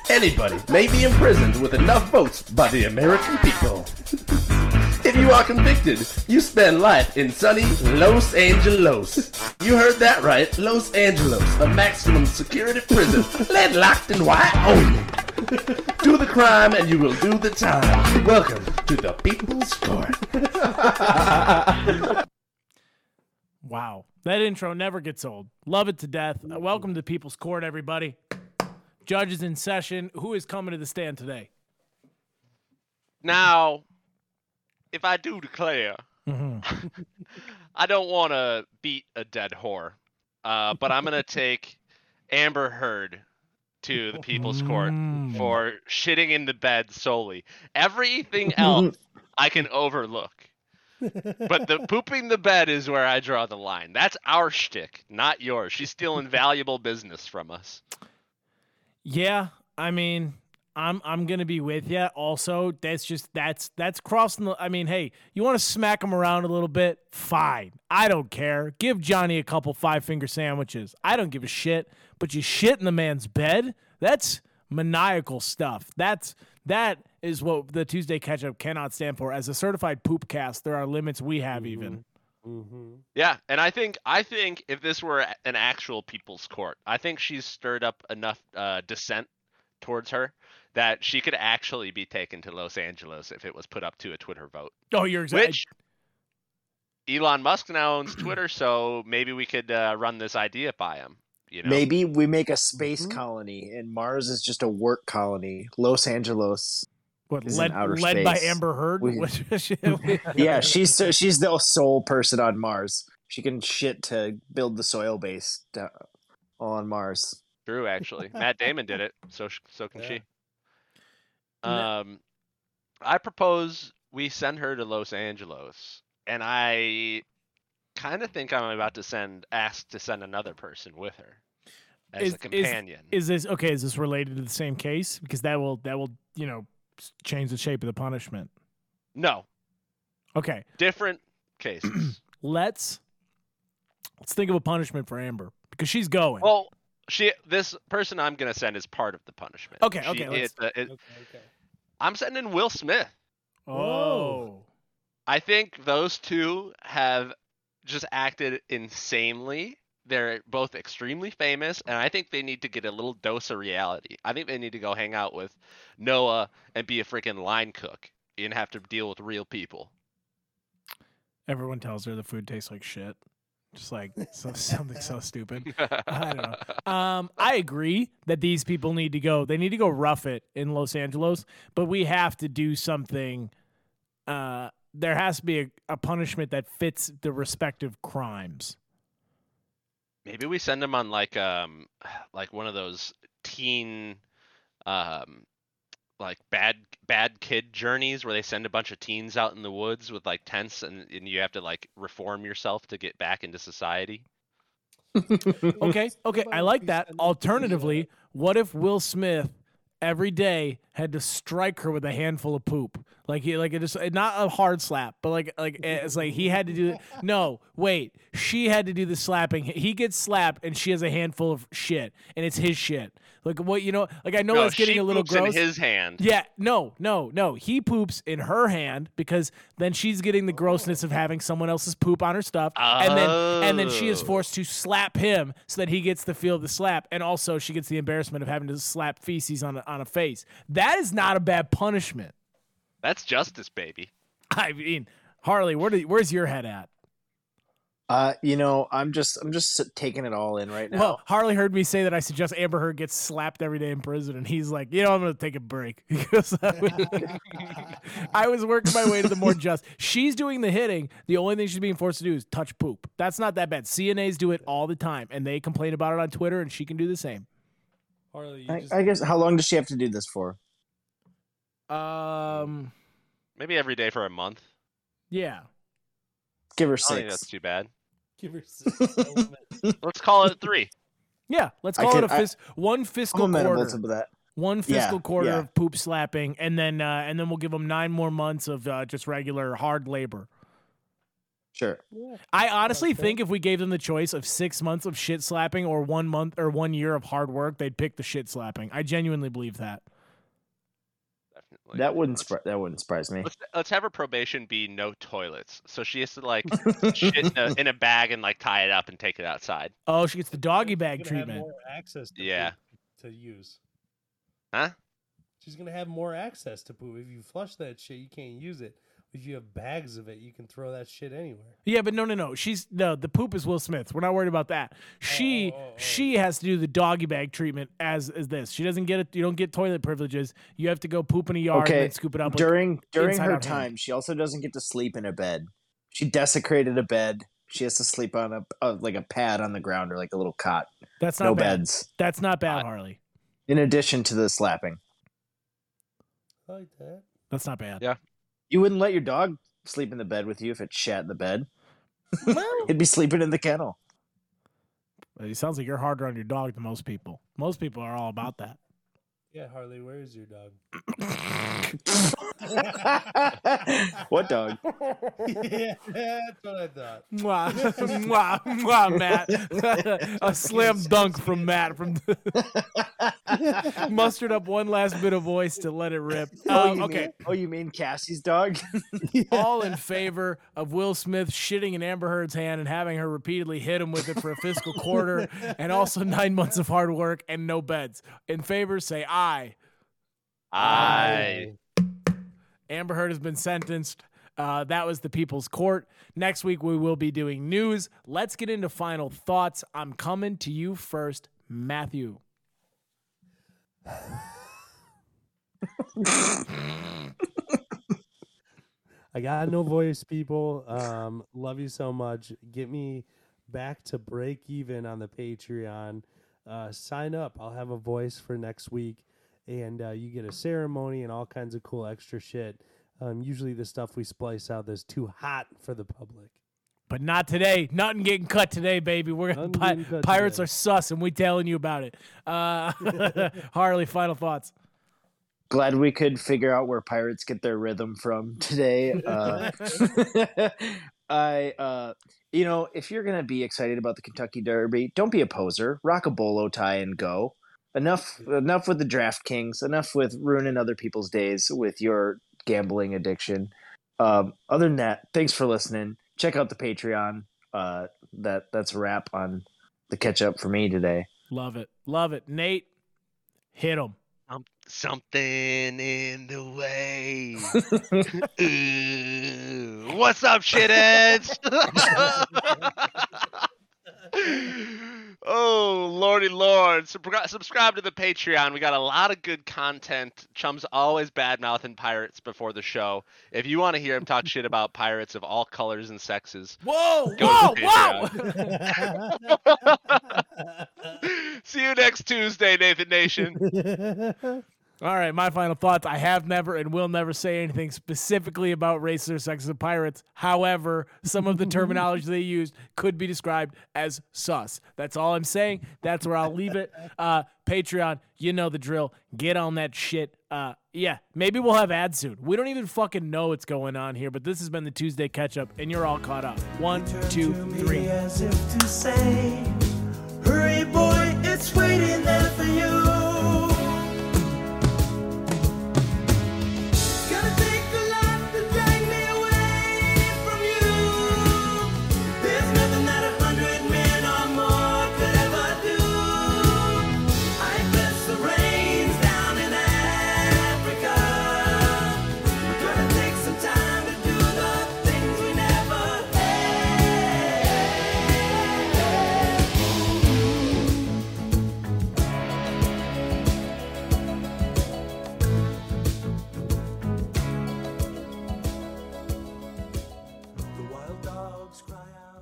S11: Anybody may be imprisoned with enough votes by the American people. If you are convicted, you spend life in sunny Los Angeles. You heard that right, Los Angeles, a maximum security prison, lead locked and white only. Do the crime and you will do the time. Welcome to the People's Court.
S1: Wow. That intro never gets old. Love it to death. Uh, welcome to People's Court, everybody. Judges in session. Who is coming to the stand today?
S8: Now, if I do declare, I don't want to beat a dead whore, uh, but I'm gonna take Amber Heard to the People's Court for shitting in the bed solely. Everything else I can overlook. but the pooping the bed is where I draw the line. That's our shtick, not yours. She's stealing valuable business from us.
S1: Yeah, I mean, I'm I'm gonna be with you. Also, that's just that's that's crossing the. I mean, hey, you want to smack him around a little bit? Fine, I don't care. Give Johnny a couple five finger sandwiches. I don't give a shit. But you shit in the man's bed? That's maniacal stuff. That's that is what the Tuesday catch up cannot stand for. As a certified poop cast, there are limits we have even.
S2: Mm-hmm.
S8: Yeah, and I think I think if this were an actual people's court, I think she's stirred up enough uh, dissent towards her that she could actually be taken to Los Angeles if it was put up to a Twitter vote.
S1: Oh, you're exactly.
S8: Which Elon Musk now owns Twitter, so maybe we could uh, run this idea by him. You know,
S7: Maybe we make a space colony and Mars is just a work colony. Los Angeles.
S1: What
S7: is in
S1: led
S7: outer
S1: led by. Amber Heard?
S7: We- yeah, she's she's the sole person on Mars. She can shit to build the soil base to, on Mars.
S8: True, actually, Matt Damon did it, so so can she. Um, I propose we send her to Los Angeles, and I kind of think I'm about to send ask to send another person with her as
S1: is,
S8: a companion.
S1: Is, is this okay? Is this related to the same case? Because that will that will you know change the shape of the punishment.
S8: no,
S1: Okay,
S8: different cases.
S1: let's let's think of a punishment for Amber because she's going.
S8: well, she this person I'm gonna send is part of the punishment.
S1: Okay,
S8: She-
S1: okay, let's-
S8: it- uh, it-
S2: Okay, okay.
S8: I'm sending Will Smith.
S1: oh,
S8: I think those two have just acted insanely. They're both extremely famous, and I think they need to get a little dose of reality. I think they need to go hang out with Noah and be a freaking line cook and have to deal with real people.
S1: everyone tells her the food tastes like shit. Just like so, something so stupid. I don't know. Um, I agree that these people need to go. They need to go rough it in Los Angeles, but we have to do something uh, there has to be a, a punishment that fits the respective crimes.
S8: Maybe we send them on like um like one of those teen um like bad bad kid journeys where they send a bunch of teens out in the woods with like tents and, and you have to like reform yourself to get back into society.
S1: Okay, okay, I like that. Alternatively, what if Will Smith every day had to strike her with a handful of poop? Like he, like it just not a hard slap, but like like it's like he had to do. No, wait, she had to do the slapping. He gets slapped, and she has a handful of shit, and it's his shit. Like what you know? Like I know
S8: No,
S1: it's getting a little
S8: poops in
S1: gross.
S8: his hand.
S1: Yeah, no, no, no. He poops in her hand because then she's getting the grossness of having someone else's poop on her stuff, and then and then she is
S8: Oh.
S1: forced to slap him so that he gets the feel of the slap, and also she gets the embarrassment of having to slap feces on a, on a face. That is not a bad punishment.
S8: That's justice, baby.
S1: I mean, Harley, where do, where's your head at?
S7: Uh, you know, I'm just I'm just taking it all in right now.
S1: Well, Harley heard me say that I suggest Amber Heard gets slapped every day in prison, and he's like, you know, I'm going to take a break because I was- I was working my way to the more just. She's doing the hitting. The only thing she's being forced to do is touch poop. That's not that bad. CNAs do it all the time, and they complain about it on Twitter, and she can do the same.
S2: Harley, you
S7: I,
S2: just
S7: I guess how long does she have to do this for?
S1: Um,
S8: Maybe every day for a month.
S1: yeah.
S7: Give her
S8: I don't think
S7: six.
S8: that's too bad.
S2: give her six.
S8: Let's call it three.
S1: Yeah, let's
S7: I
S1: call
S7: can-
S1: it a
S7: I-
S1: fis- one
S7: I'm
S1: fiscal quarter.
S7: to that.
S1: One
S7: Yeah,
S1: fiscal quarter
S7: yeah.
S1: of poop slapping, and then uh, and then we'll give them nine more months of uh, just regular hard labor.
S7: Sure.
S1: I honestly
S2: Okay.
S1: think if we gave them the choice of six months of shit slapping or one month or one year of hard work, they'd pick the shit slapping. I genuinely believe that.
S8: Definitely.
S7: That wouldn't
S8: Let's-
S7: that wouldn't surprise me.
S8: Let's, let's have her probation be no toilets. So she has to like shit in a, in a bag and like tie it up and take it outside.
S1: Oh, she gets the doggy bag
S2: She's gonna have
S1: treatment.
S2: more access to
S8: Yeah.
S2: poop to use.
S8: Huh?
S2: She's gonna have more access to poop. If you flush that shit, you can't use it. If you have bags of it, you can throw that shit anywhere.
S1: Yeah, but no, no, no. She's no. The poop is Will Smith. We're not worried about that. She
S2: oh oh, oh, oh.
S1: she has to do the doggy bag treatment as as this. She doesn't get it. You don't get toilet privileges. You have to go poop in a yard and
S7: Okay.
S1: then scoop it up. like-
S7: During during her
S1: out hand.
S7: time, she also doesn't get to sleep in a bed. She desecrated a bed. She has to sleep on a, a like a pad on the ground or like a little cot.
S1: That's not
S7: No
S1: bad.
S7: beds.
S1: That's not bad, Harley.
S7: In addition to the slapping,
S2: I like that.
S1: That's not bad.
S8: Yeah.
S7: You wouldn't let your dog sleep in the bed with you if it shat in the bed.
S1: Well,
S7: It'd be sleeping in the kennel.
S1: it sounds like you're harder on your dog than most people. Most people are all about that.
S2: Yeah, Harley, where is your dog?
S7: what dog?
S2: yeah, that's what I thought.
S1: Mwah, mwah, mwah, Matt. a slam dunk from Matt. From mustered up one last bit of voice to let it rip.
S7: Oh,
S1: Um,
S7: you
S1: okay,
S7: Mean, oh, you mean Cassie's dog?
S1: all in favor of Will Smith shitting in Amber Heard's hand and having her repeatedly hit him with it for a fiscal quarter, and also nine months of hard work and no beds. In favor, say aye.
S8: I I.
S1: Amber Heard has been sentenced. Uh, that was the People's Court. Next week, we will be doing news. Let's get into final thoughts. I'm coming to you first, Matthew.
S2: I got no voice, people. Um, love you so much. Get me back to break even on the Patreon. Uh, sign up. I'll have a voice for next week, and uh, you get a ceremony and all kinds of cool extra shit. Um, usually, the stuff we splice out that's too hot for the public.
S1: But not today. Nothing getting cut today, baby. We're gonna pi-
S2: cut
S1: pirates
S2: today.
S1: are sus, and we telling you about it. Uh, Harley, final thoughts.
S7: Glad we could figure out where pirates get their rhythm from today. Uh, I, uh, you know, if you're gonna be excited about the Kentucky Derby, don't be a poser. Rock a bolo tie and go. Enough, enough with the DraftKings. Enough with ruining other people's days with your gambling addiction. Um, other than that, thanks for listening. Check out the Patreon. Uh, that that's a wrap on the catch up for me today.
S1: Love it. Love it. Nate, hit him.
S8: Um, something in the way. Ooh, what's up, shitheads? Oh, lordy lord. Subscri- subscribe to the Patreon. We got a lot of good content. Chum's always bad mouthing pirates before the show. If you want to hear him talk shit about pirates of all colors and sexes,
S1: Whoa,
S8: Go
S1: whoa,
S8: to
S1: whoa!
S8: see you next Tuesday, Nathan Nation.
S1: All right, my final thoughts. I have never and will never say anything specifically about racist, sexist pirates. However, some of the terminology they used could be described as sus. That's all I'm saying. That's where I'll leave it. Uh, Patreon, you know the drill. Get on that shit. Uh, yeah, maybe we'll have ads soon. We don't even fucking know what's going on here, but this has been the Tuesday catch up, and you're all caught up. One, two, three.
S12: As if to say, hurry, boy, it's waiting